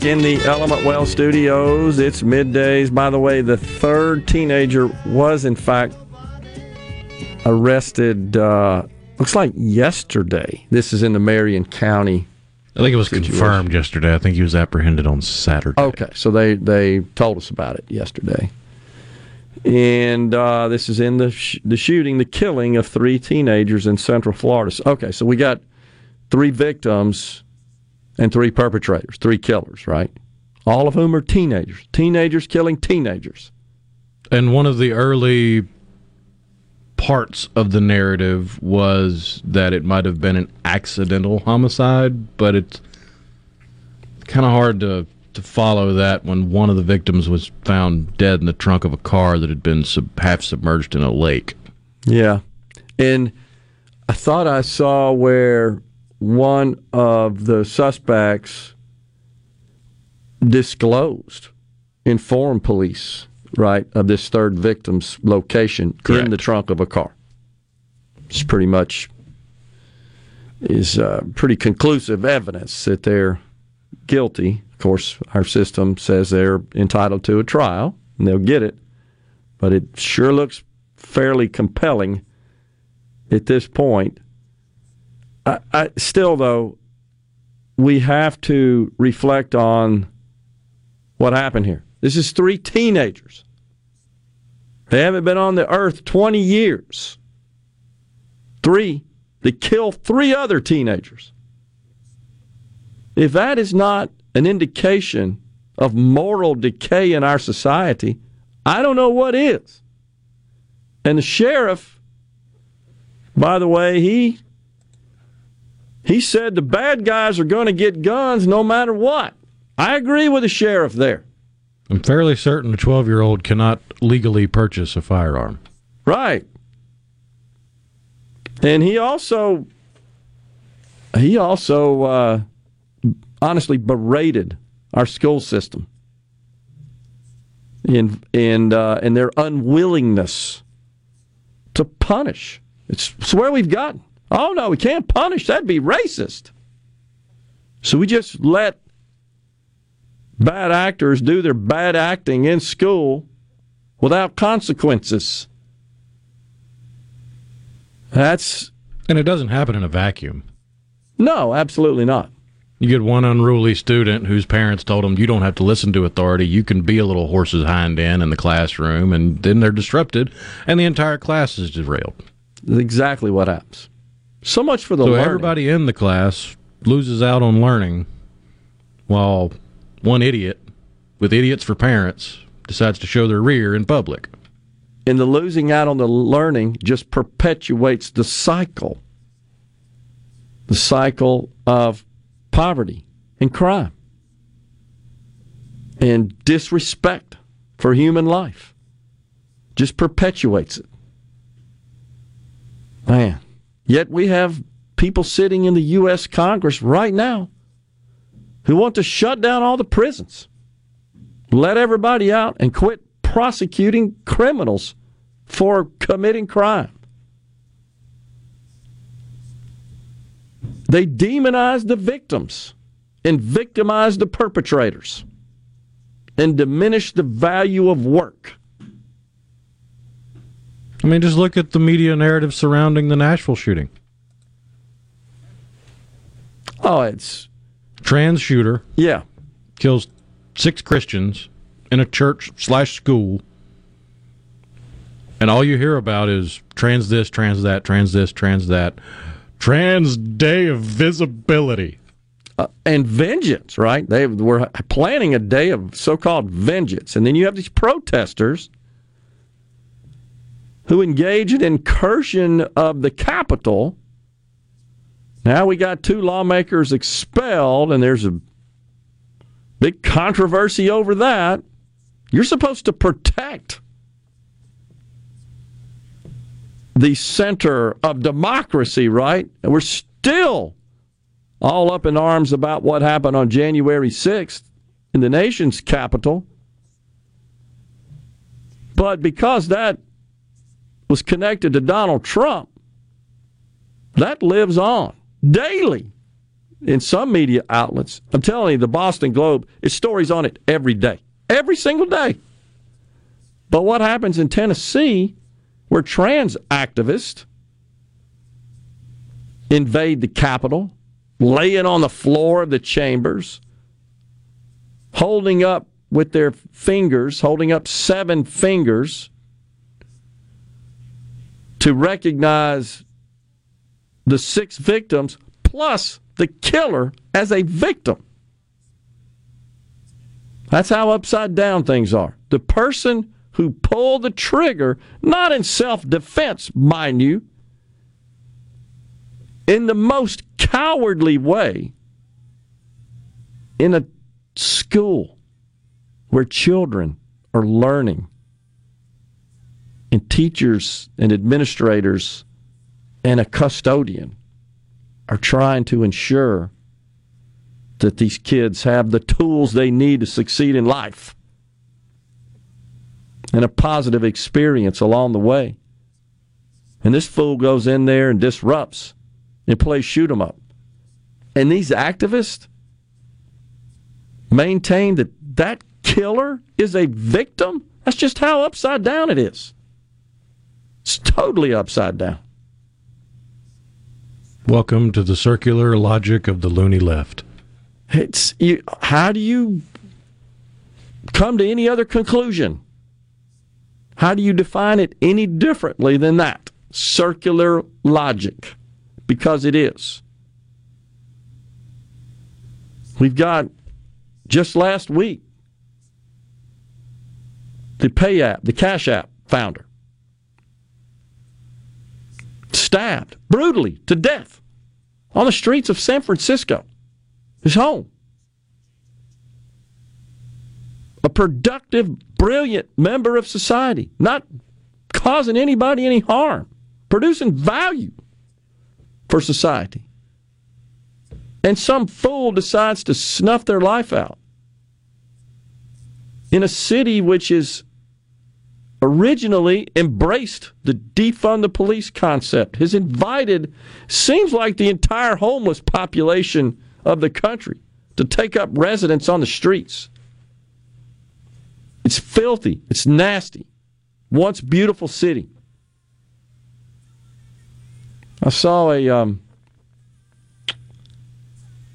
back in the Element Wealth studios. It's middays. By the way, the third teenager was, in fact, arrested, uh, looks like yesterday. This is in the Marion County. I think it was situation. confirmed yesterday. I think he was apprehended on Saturday. Okay, so they, they told us about it yesterday. And uh, this is in the, sh- the shooting, the killing of three teenagers in Central Florida. Okay, so we got three victims and three perpetrators, three killers, right? All of whom are teenagers. Teenagers killing teenagers. And one of the early parts of the narrative was that it might have been an accidental homicide, but it's kind of hard to to follow that when one of the victims was found dead in the trunk of a car that had been sub- half submerged in a lake. Yeah. And I thought I saw where one of the suspects disclosed, informed police, right, of this third victim's location Correct. in the trunk of a car. It's pretty much is uh, pretty conclusive evidence that they're guilty. Of course, our system says they're entitled to a trial and they'll get it, but it sure looks fairly compelling at this point. I, I, still, though, we have to reflect on what happened here. This is three teenagers. They haven't been on the earth 20 years. Three. They kill three other teenagers. If that is not an indication of moral decay in our society, I don't know what is. And the sheriff By the way, he he said the bad guys are going to get guns no matter what. I agree with the sheriff there. I'm fairly certain a 12 year old cannot legally purchase a firearm. Right. And he also he also uh, honestly berated our school system in in uh, in their unwillingness to punish. It's, it's where we've gotten. Oh no, we can't punish. That'd be racist. So we just let bad actors do their bad acting in school without consequences. That's and it doesn't happen in a vacuum. No, absolutely not. You get one unruly student whose parents told them you don't have to listen to authority. You can be a little horse's hind end in the classroom, and then they're disrupted, and the entire class is derailed. That's exactly what happens. So much for the so learning. everybody in the class loses out on learning, while one idiot with idiots for parents decides to show their rear in public. And the losing out on the learning just perpetuates the cycle. The cycle of poverty and crime and disrespect for human life. Just perpetuates it. Man. Yet we have people sitting in the U.S. Congress right now who want to shut down all the prisons, let everybody out, and quit prosecuting criminals for committing crime. They demonize the victims and victimize the perpetrators and diminish the value of work. I mean, just look at the media narrative surrounding the Nashville shooting. Oh, it's trans shooter. Yeah, kills six Christians in a church slash school, and all you hear about is trans this, trans that, trans this, trans that, trans day of visibility. Uh, and vengeance, right? They were planning a day of so-called vengeance, and then you have these protesters who engage in incursion of the Capitol. Now we got two lawmakers expelled, and there's a big controversy over that. You're supposed to protect the center of democracy, right? And we're still all up in arms about what happened on January 6th in the nation's capital. But because that was connected to Donald Trump, that lives on daily in some media outlets. I'm telling you, the Boston Globe, it's stories on it every day, every single day. But what happens in Tennessee, where trans activists invade the Capitol, laying on the floor of the chambers, holding up with their fingers, holding up seven fingers to recognize the six victims plus the killer as a victim. That's how upside down things are. The person who pulled the trigger, not in self defense, mind you, in the most cowardly way, in a school where children are learning and teachers and administrators and a custodian are trying to ensure that these kids have the tools they need to succeed in life and a positive experience along the way. And this fool goes in there and disrupts and plays shoot 'em up. And these activists maintain that that killer is a victim. That's just how upside down it is. It's totally upside down. Welcome to the circular logic of the loony left. It's you, how do you come to any other conclusion? How do you define it any differently than that? Circular logic, because it is. We've got just last week the Pay app, the Cash App founder stabbed brutally to death on the streets of San Francisco, his home. A productive, brilliant member of society, not causing anybody any harm, producing value for society. And some fool decides to snuff their life out in a city which is originally embraced the defund the police concept, has invited, seems like the entire homeless population of the country to take up residence on the streets. It's filthy, it's nasty. Once beautiful city. I saw a um,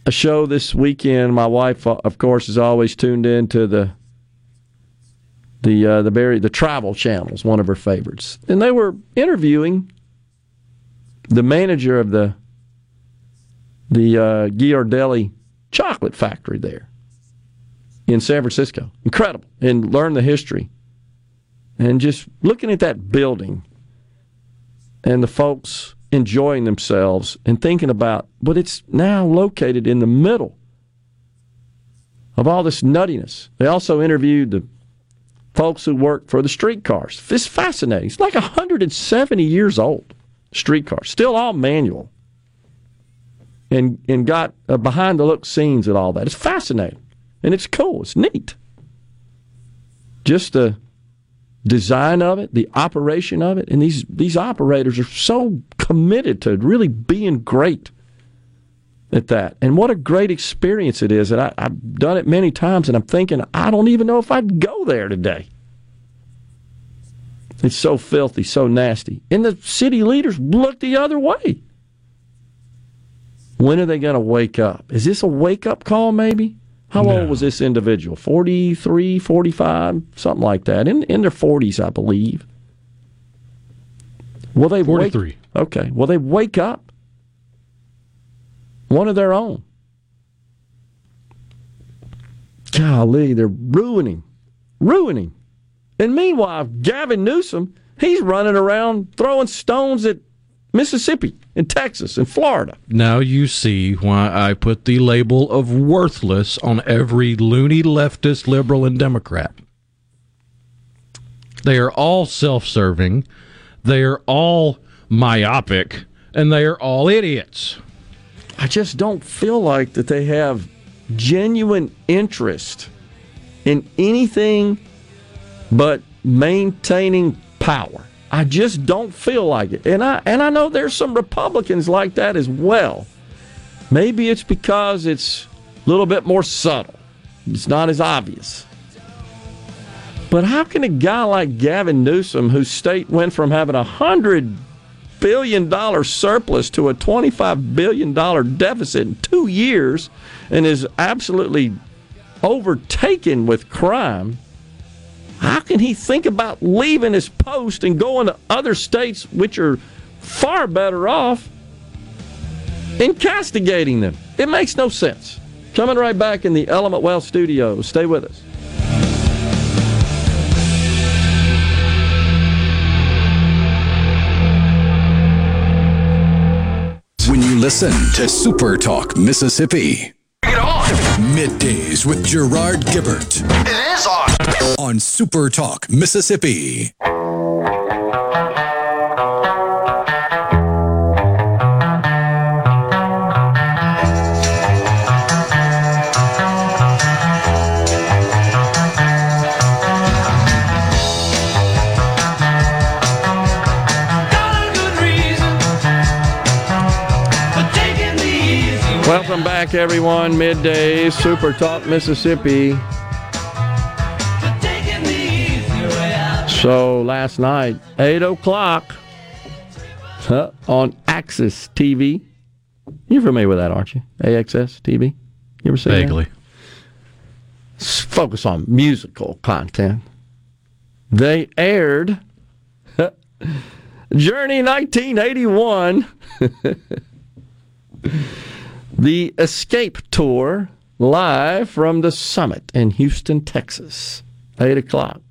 a show this weekend. My wife, of course, is always tuned in to the the uh, the very the travel Channel's one of her favorites, and they were interviewing the manager of the the uh, chocolate factory there in San Francisco. Incredible, and learn the history, and just looking at that building and the folks enjoying themselves and thinking about, but it's now located in the middle of all this nuttiness. They also interviewed the folks who work for the streetcars. It's fascinating. It's like 170 years old, streetcars, still all manual. And, and got uh, behind the look scenes and all that. It's fascinating. And it's cool. It's neat. Just the design of it, the operation of it. And these, these operators are so committed to really being great at that. And what a great experience it is. And I, have done it many times, and I'm thinking, I don't even know if I'd go there today. It's so filthy, so nasty. And the city leaders look the other way. When are they going to wake up? Is this a wake up call, maybe? How no. old was this individual? 43, 45, something like that. In, in their 40s, I believe. Will they 43. Wake, okay. Will they wake up? One of their own. Golly, they're ruining, ruining. And meanwhile, Gavin Newsom, he's running around throwing stones at Mississippi and Texas and Florida. Now you see why I put the label of worthless on every loony leftist, liberal, and Democrat. They are all self serving, they are all myopic, and they are all idiots. I just don't feel like that they have genuine interest in anything but maintaining power. I just don't feel like it. And I and I know there's some Republicans like that as well. Maybe it's because it's a little bit more subtle. It's not as obvious. But how can a guy like Gavin Newsom, whose state went from having a hundred billion dollar surplus to a $25 billion deficit in two years and is absolutely overtaken with crime, how can he think about leaving his post and going to other states which are far better off and castigating them? It makes no sense. Coming right back in the Element Wealth studio. Stay with us. Listen to Super Talk Mississippi. Bring it on! Middays with Gerard Gibert. It is on! On Super Talk Mississippi. Back, everyone. Midday Super Talk Mississippi. So last night, 8 o'clock huh, on AXS TV. You're familiar with that, aren't you? AXS TV? You ever seen Vaguely. that? Focus on musical content. They aired Journey 1981. The Escape Tour live from the summit in Houston, Texas. 8 o'clock.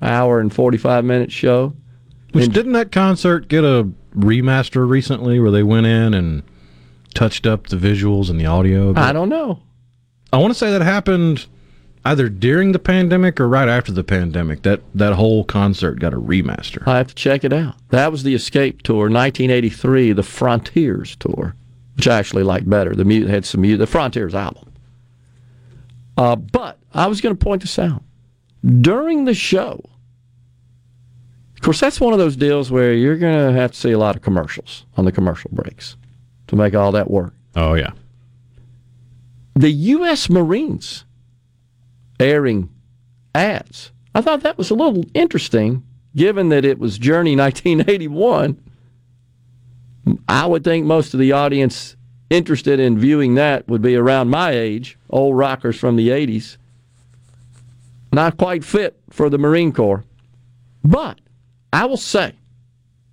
Hour and 45 minute show. Which and, didn't that concert get a remaster recently where they went in and touched up the visuals and the audio? I don't know. I want to say that happened either during the pandemic or right after the pandemic. That that whole concert got a remaster. I have to check it out. That was the Escape Tour, 1983, the Frontiers Tour, which I actually liked better. The mu- had some music, the Frontiers album. Uh, but I was going to point this out during the show. Of course, that's one of those deals where you're going to have to see a lot of commercials on the commercial breaks to make all that work. Oh yeah. The U.S. Marines airing ads. I thought that was a little interesting, given that it was Journey 1981. I would think most of the audience interested in viewing that would be around my age, old rockers from the 80s. Not quite fit for the Marine Corps. But I will say,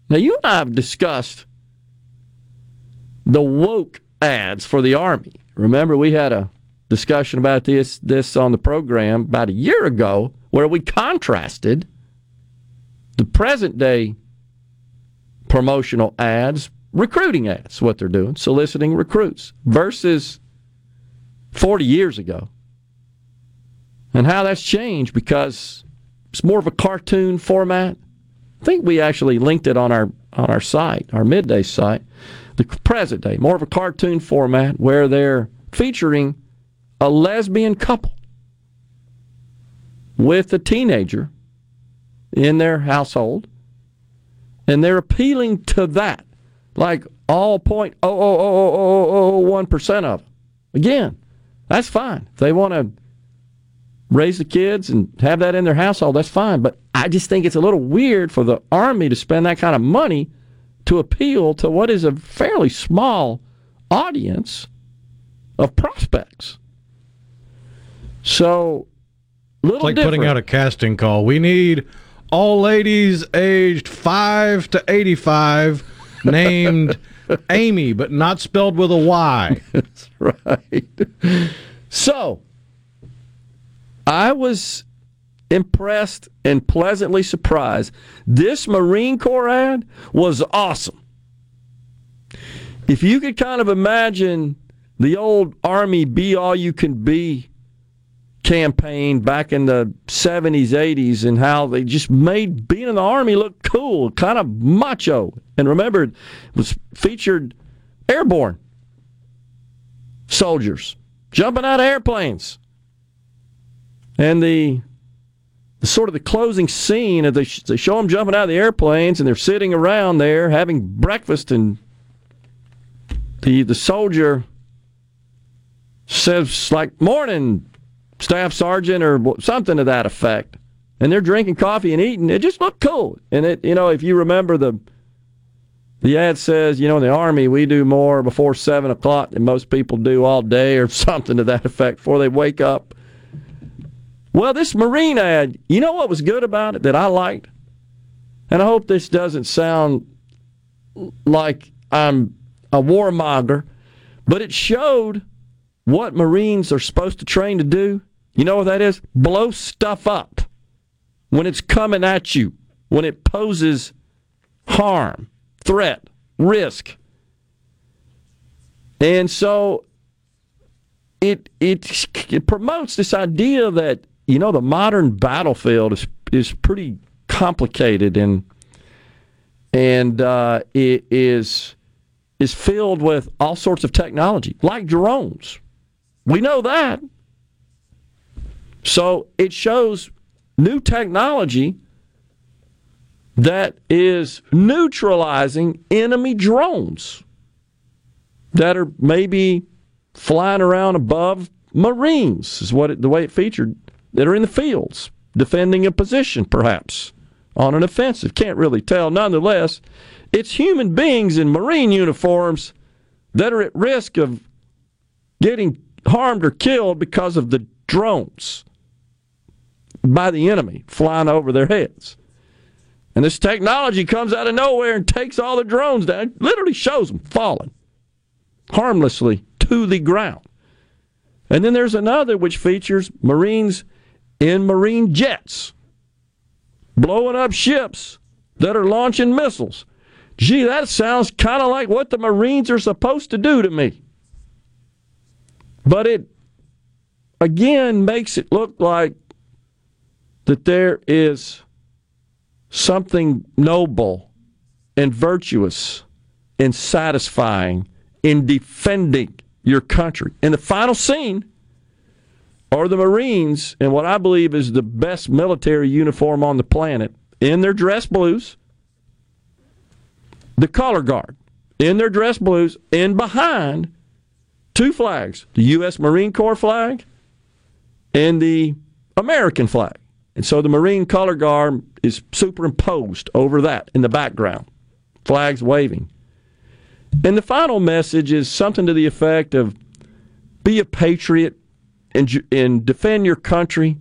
now you and I have discussed the woke ads for the Army. Remember, we had a discussion about this this on the program about a year ago where we contrasted the present day promotional ads, recruiting ads, what they're doing, soliciting recruits, versus 40 years ago. And how that's changed because it's more of a cartoon format. I think we actually linked it on our on our site, our midday site, the present day, more of a cartoon format where they're featuring a lesbian couple with a teenager in their household, and they're appealing to that, like all point oh oh oh oh oh, oh, oh, oh one percent of them. Again, that's fine. If they want to raise the kids and have that in their household, that's fine. But I just think it's a little weird for the Army to spend that kind of money to appeal to what is a fairly small audience of prospects. So, little It's like different. putting out a casting call. We need all ladies aged 5 to 85 named Amy, but not spelled with a Y. That's right. So, I was impressed and pleasantly surprised. This Marine Corps ad was awesome. If you could kind of imagine the old Army Be All You Can Be campaign back in the 70s, 80s, and how they just made being in the Army look cool, kind of macho. And remember, it was featured airborne soldiers jumping out of airplanes. And the, the sort of the closing scene, they, they show them jumping out of the airplanes and they're sitting around there having breakfast, and the, the soldier says, like, morning, staff sergeant, or something to that effect. And they're drinking coffee and eating. It just looked cool. And it, you know, if you remember the the ad says, you know, in the Army, we do more before 7 o'clock than most people do all day, or something to that effect, before they wake up. Well, this Marine ad, you know what was good about it that I liked? And I hope this doesn't sound like I'm a warmonger, but it showed what Marines are supposed to train to do. You know what that is? Blow stuff up when it's coming at you, when it poses harm threat, risk. And so it, it it promotes this idea that you know the modern battlefield is is pretty complicated and and uh, it is is filled with all sorts of technology like drones. We know that. So it shows new technology that is neutralizing enemy drones that are maybe flying around above Marines, is what it, the way it featured, that are in the fields, defending a position perhaps on an offensive. Can't really tell. Nonetheless, it's human beings in Marine uniforms that are at risk of getting harmed or killed because of the drones by the enemy flying over their heads. And this technology comes out of nowhere and takes all the drones down, literally shows them falling harmlessly to the ground. And then there's another which features Marines in Marine jets blowing up ships that are launching missiles. gee, that sounds kind of like what the Marines are supposed to do to me. But it, again, makes it look like that there is something noble and virtuous and satisfying in defending your country. In the final scene are the Marines in what I believe is the best military uniform on the planet in their dress blues, the color guard in their dress blues, and behind two flags the U.S. Marine Corps flag and the American flag. And so the Marine color guard is superimposed over that in the background, flags waving. And the final message is something to the effect of be a patriot and, and defend your country.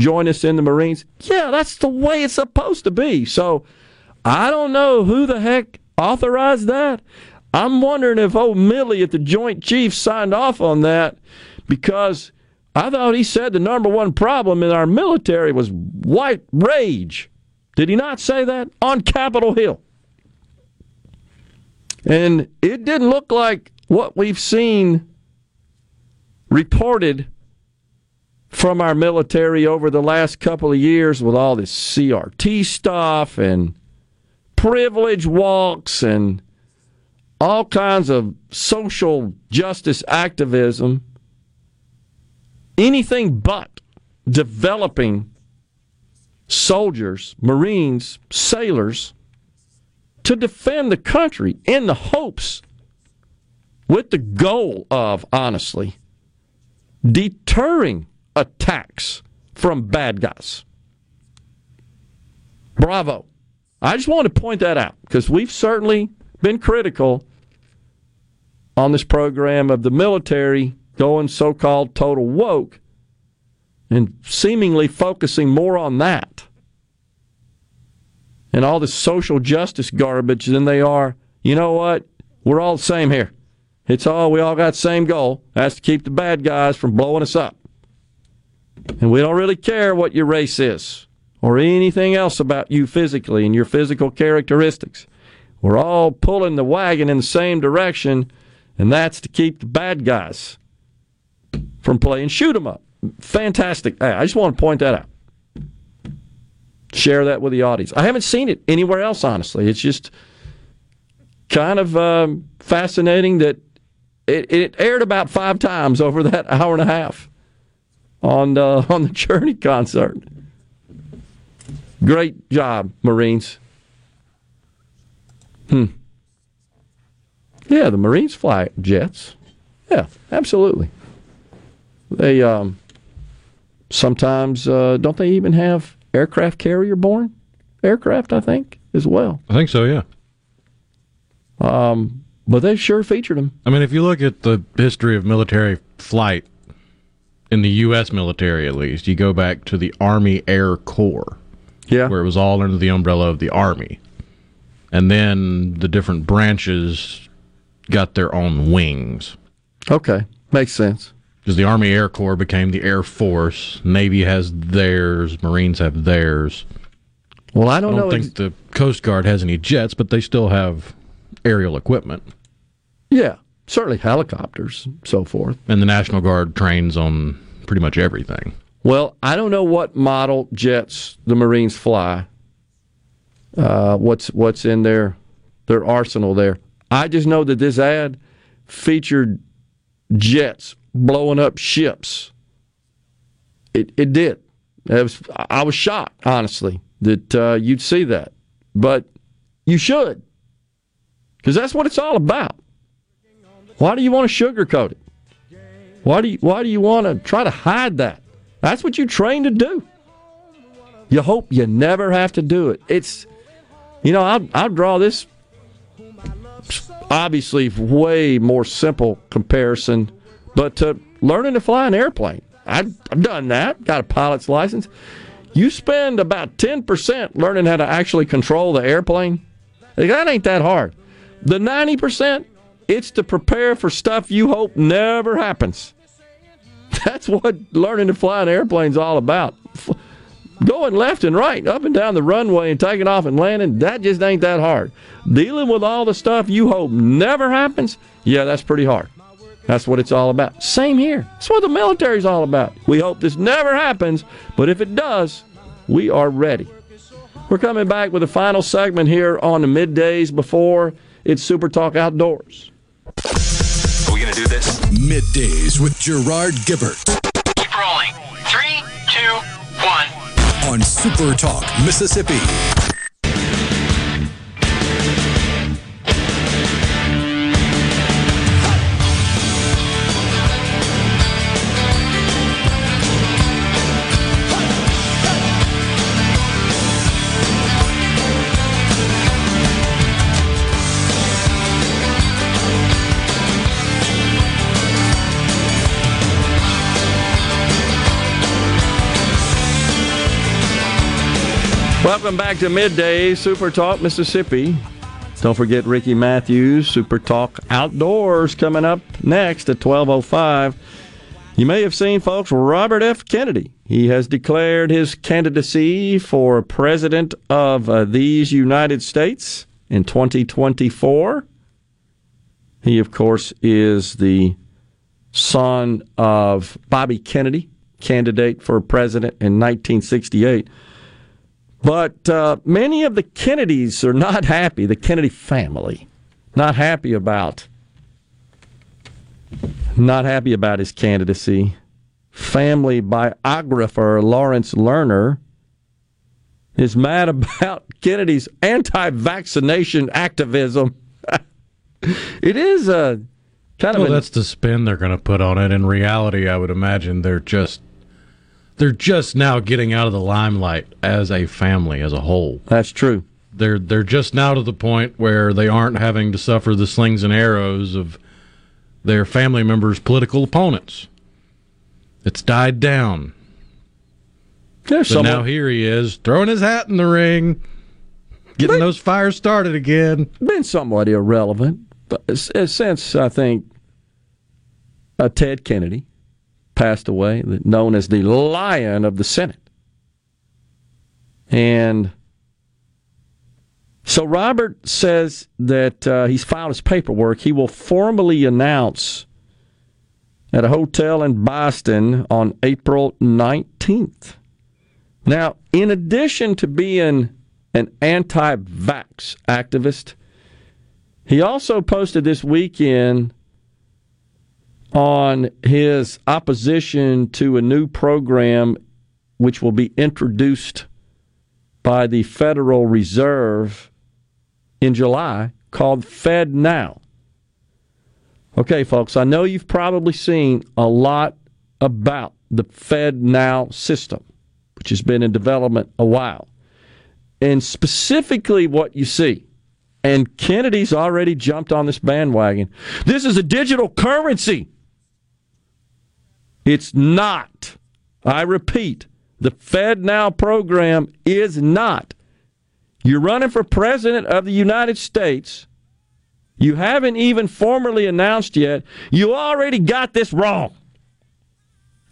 Join us in the Marines. Yeah, that's the way it's supposed to be. So I don't know who the heck authorized that. I'm wondering if old Milley at the Joint Chiefs signed off on that because I thought he said the number one problem in our military was white rage. Did he not say that on Capitol Hill? And it didn't look like what we've seen reported from our military over the last couple of years with all this CRT stuff and privilege walks and all kinds of social justice activism. Anything but developing soldiers, Marines, sailors to defend the country in the hopes, with the goal of, honestly, deterring attacks from bad guys. Bravo. I just want to point that out because we've certainly been critical on this program of the military going so called total woke and seemingly focusing more on that and all this social justice garbage than they are, you know what? We're all the same here. It's all, we all got the same goal. That's to keep the bad guys from blowing us up. And we don't really care what your race is or anything else about you physically and your physical characteristics. We're all pulling the wagon in the same direction, and that's to keep the bad guys from playing shoot 'em up. Fantastic. I just want to point that out share that with the audience. I haven't seen it anywhere else, honestly. It's just kind of um, fascinating that it, it, aired about five times over that hour and a half on uh, on the Journey concert. Great job, Marines. Hmm. Yeah, the Marines fly jets. Yeah, absolutely. They um, sometimes uh, don't they even have aircraft carrier borne aircraft, I think, as well. I think so, yeah. Um, but they sure featured them. I mean, if you look at the history of military flight in the U.S. military, at least, you go back to the Army Air Corps, yeah, where it was all under the umbrella of the Army, and then the different branches got their own wings. Okay, makes sense because the Army Air Corps became the Air Force. Navy has theirs. Marines have theirs. Well, I don't, I don't know think ex- the Coast Guard has any jets, but they still have aerial equipment. Yeah, certainly helicopters, so forth. And the National Guard trains on pretty much everything. Well, I don't know what model jets the Marines fly. Uh, what's what's in their their arsenal there? I just know that this ad featured jets blowing up ships. It it did. It was, I was shocked, honestly, that uh, you'd see that, but you should, because that's what it's all about. Why do you want to sugarcoat it? Why do you Why do you want to try to hide that? That's what you train to do. You hope you never have to do it. It's, you know, I'll, I'll draw this obviously way more simple comparison but uh, learning to fly an airplane, I've, I've done that, got a pilot's license. You spend about 10% learning how to actually control the airplane. That ain't that hard. The 90%, it's to prepare for stuff you hope never happens. That's what learning to fly an airplane is all about. going left and right, up and down the runway and taking off and landing, that just ain't that hard. Dealing with all the stuff you hope never happens, yeah, that's pretty hard. That's what it's all about. Same here. That's what the military's all about. We hope this never happens, but if it does, we are ready. We're coming back with a final segment here on the middays before it's Super Talk Outdoors. Are we going to do this? Middays with Gerard Gibert. Keep rolling. Three, two, one. on Super Talk, Mississippi. Welcome back to Midday Super Talk Mississippi. Don't forget Ricky Matthews, Super Talk Outdoors coming up next at 12:05. You may have seen folks Robert F Kennedy. He has declared his candidacy for president of uh, these United States in 2024. He of course is the son of Bobby Kennedy, candidate for president in 1968. But uh, many of the Kennedys are not happy, the Kennedy family, not happy about not happy about his candidacy. Family biographer Laurence Leamer is mad about Kennedy's anti-vaccination activism. it is a kind of Well, an- that's the spin they're going to put on it. In reality, I would imagine they're just they're just now getting out of the limelight as a family as a whole. that's true. They're they're just now to the point where they aren't having to suffer the slings and arrows of their family members' political opponents. It's died down. There's But now here he is throwing his hat in the ring, getting those fires started again. been somewhat irrelevant, but uh, since I think uh, Ted Kennedy passed away, known as the Lion of the Senate, and so Robert says that uh, he's filed his paperwork. He will formally announce at a hotel in Boston on April 19th. Now, in addition to being an anti vax activist, he also posted this weekend on his opposition to a new program which will be introduced by the Federal Reserve in July called FedNow. Okay, folks, I know you've probably seen a lot about the FedNow system, which has been in development a while. And specifically, what you see, and Kennedy's already jumped on this bandwagon. This is a digital currency. It's not. I repeat, the FedNow program is not. You're running for president of the United States. You haven't even formally announced yet. You already got this wrong.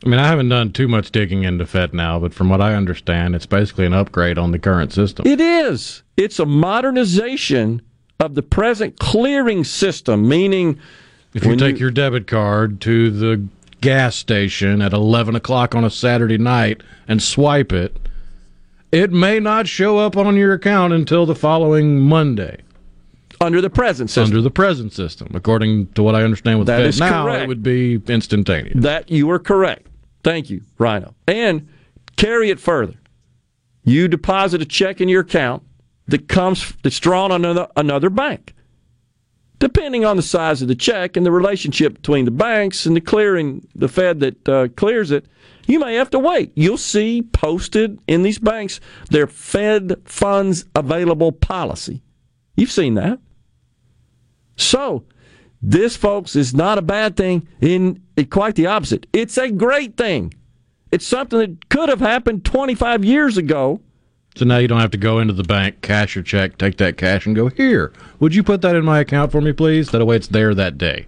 I mean, I haven't done too much digging into FedNow, but from what I understand, it's basically an upgrade on the current system. It is. It's a modernization of the present clearing system, meaning If you take you- your debit card to the gas station at 11 o'clock on a Saturday night and swipe it, it may not show up on your account until the following Monday under the present system. under the present system. According to what I understand with That Fed is now, correct. it would be instantaneous. That you are correct. Thank you, Rhino. And carry it further. You deposit a check in your account that comes that's drawn on another, another bank. Depending on the size of the check and the relationship between the banks and the clearing, the Fed that uh, clears it, you may have to wait. You'll see posted in these banks their Fed funds available policy. You've seen that. So, this, folks, is not a bad thing. In quite the opposite, it's a great thing. It's something that could have happened 25 years ago. So now you don't have to go into the bank, cash your check, take that cash, and go, Here, would you put that in my account for me, please? That way it's there that day.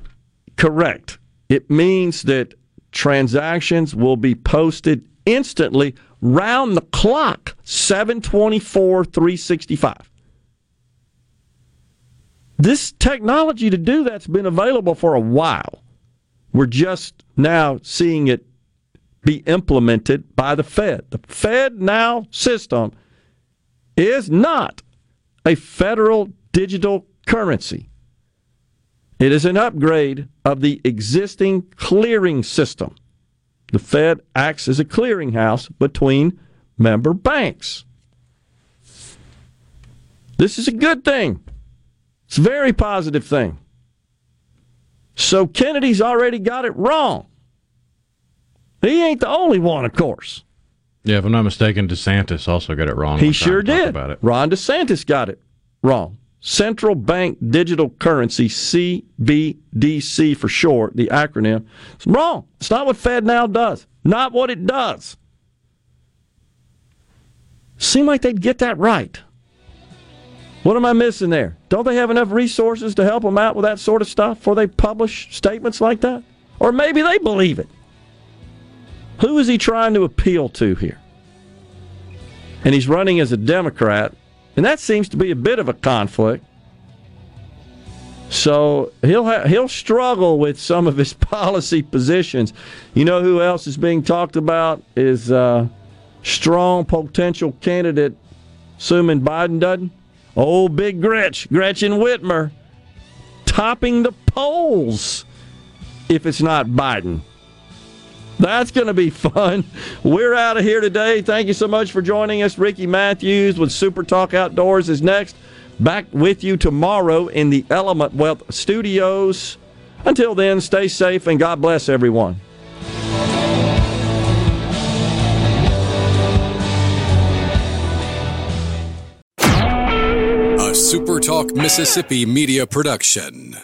Correct. It means that transactions will be posted instantly round the clock, 724, 365. This technology to do that's been available for a while. We're just now seeing it be implemented by the Fed. The FedNow system is not a federal digital currency. It is an upgrade of the existing clearing system. The Fed acts as a clearinghouse between member banks. This is a good thing. It's a very positive thing. So Kennedy's already got it wrong. He ain't the only one, of course. Yeah, if I'm not mistaken, DeSantis also got it wrong. He sure did. About it. Ron DeSantis got it wrong. Central Bank Digital Currency, CBDC for short, the acronym. It's wrong. It's not what FedNow does. Not what it does. Seem like they'd get that right. What am I missing there? Don't they have enough resources to help them out with that sort of stuff before they publish statements like that? Or maybe they believe it. Who is he trying to appeal to here? And he's running as a Democrat, and that seems to be a bit of a conflict. So he'll ha- he'll struggle with some of his policy positions. You know who else is being talked about is uh, strong potential candidate, assuming Biden doesn't. Old Big Gretch, Gretchen Whitmer, topping the polls if it's not Biden. That's going to be fun. We're out of here today. Thank you so much for joining us. Ricky Matthews with Super Talk Outdoors is next. Back with you tomorrow in the Element Wealth studios. Until then, stay safe and God bless everyone. A SuperTalk Mississippi media production.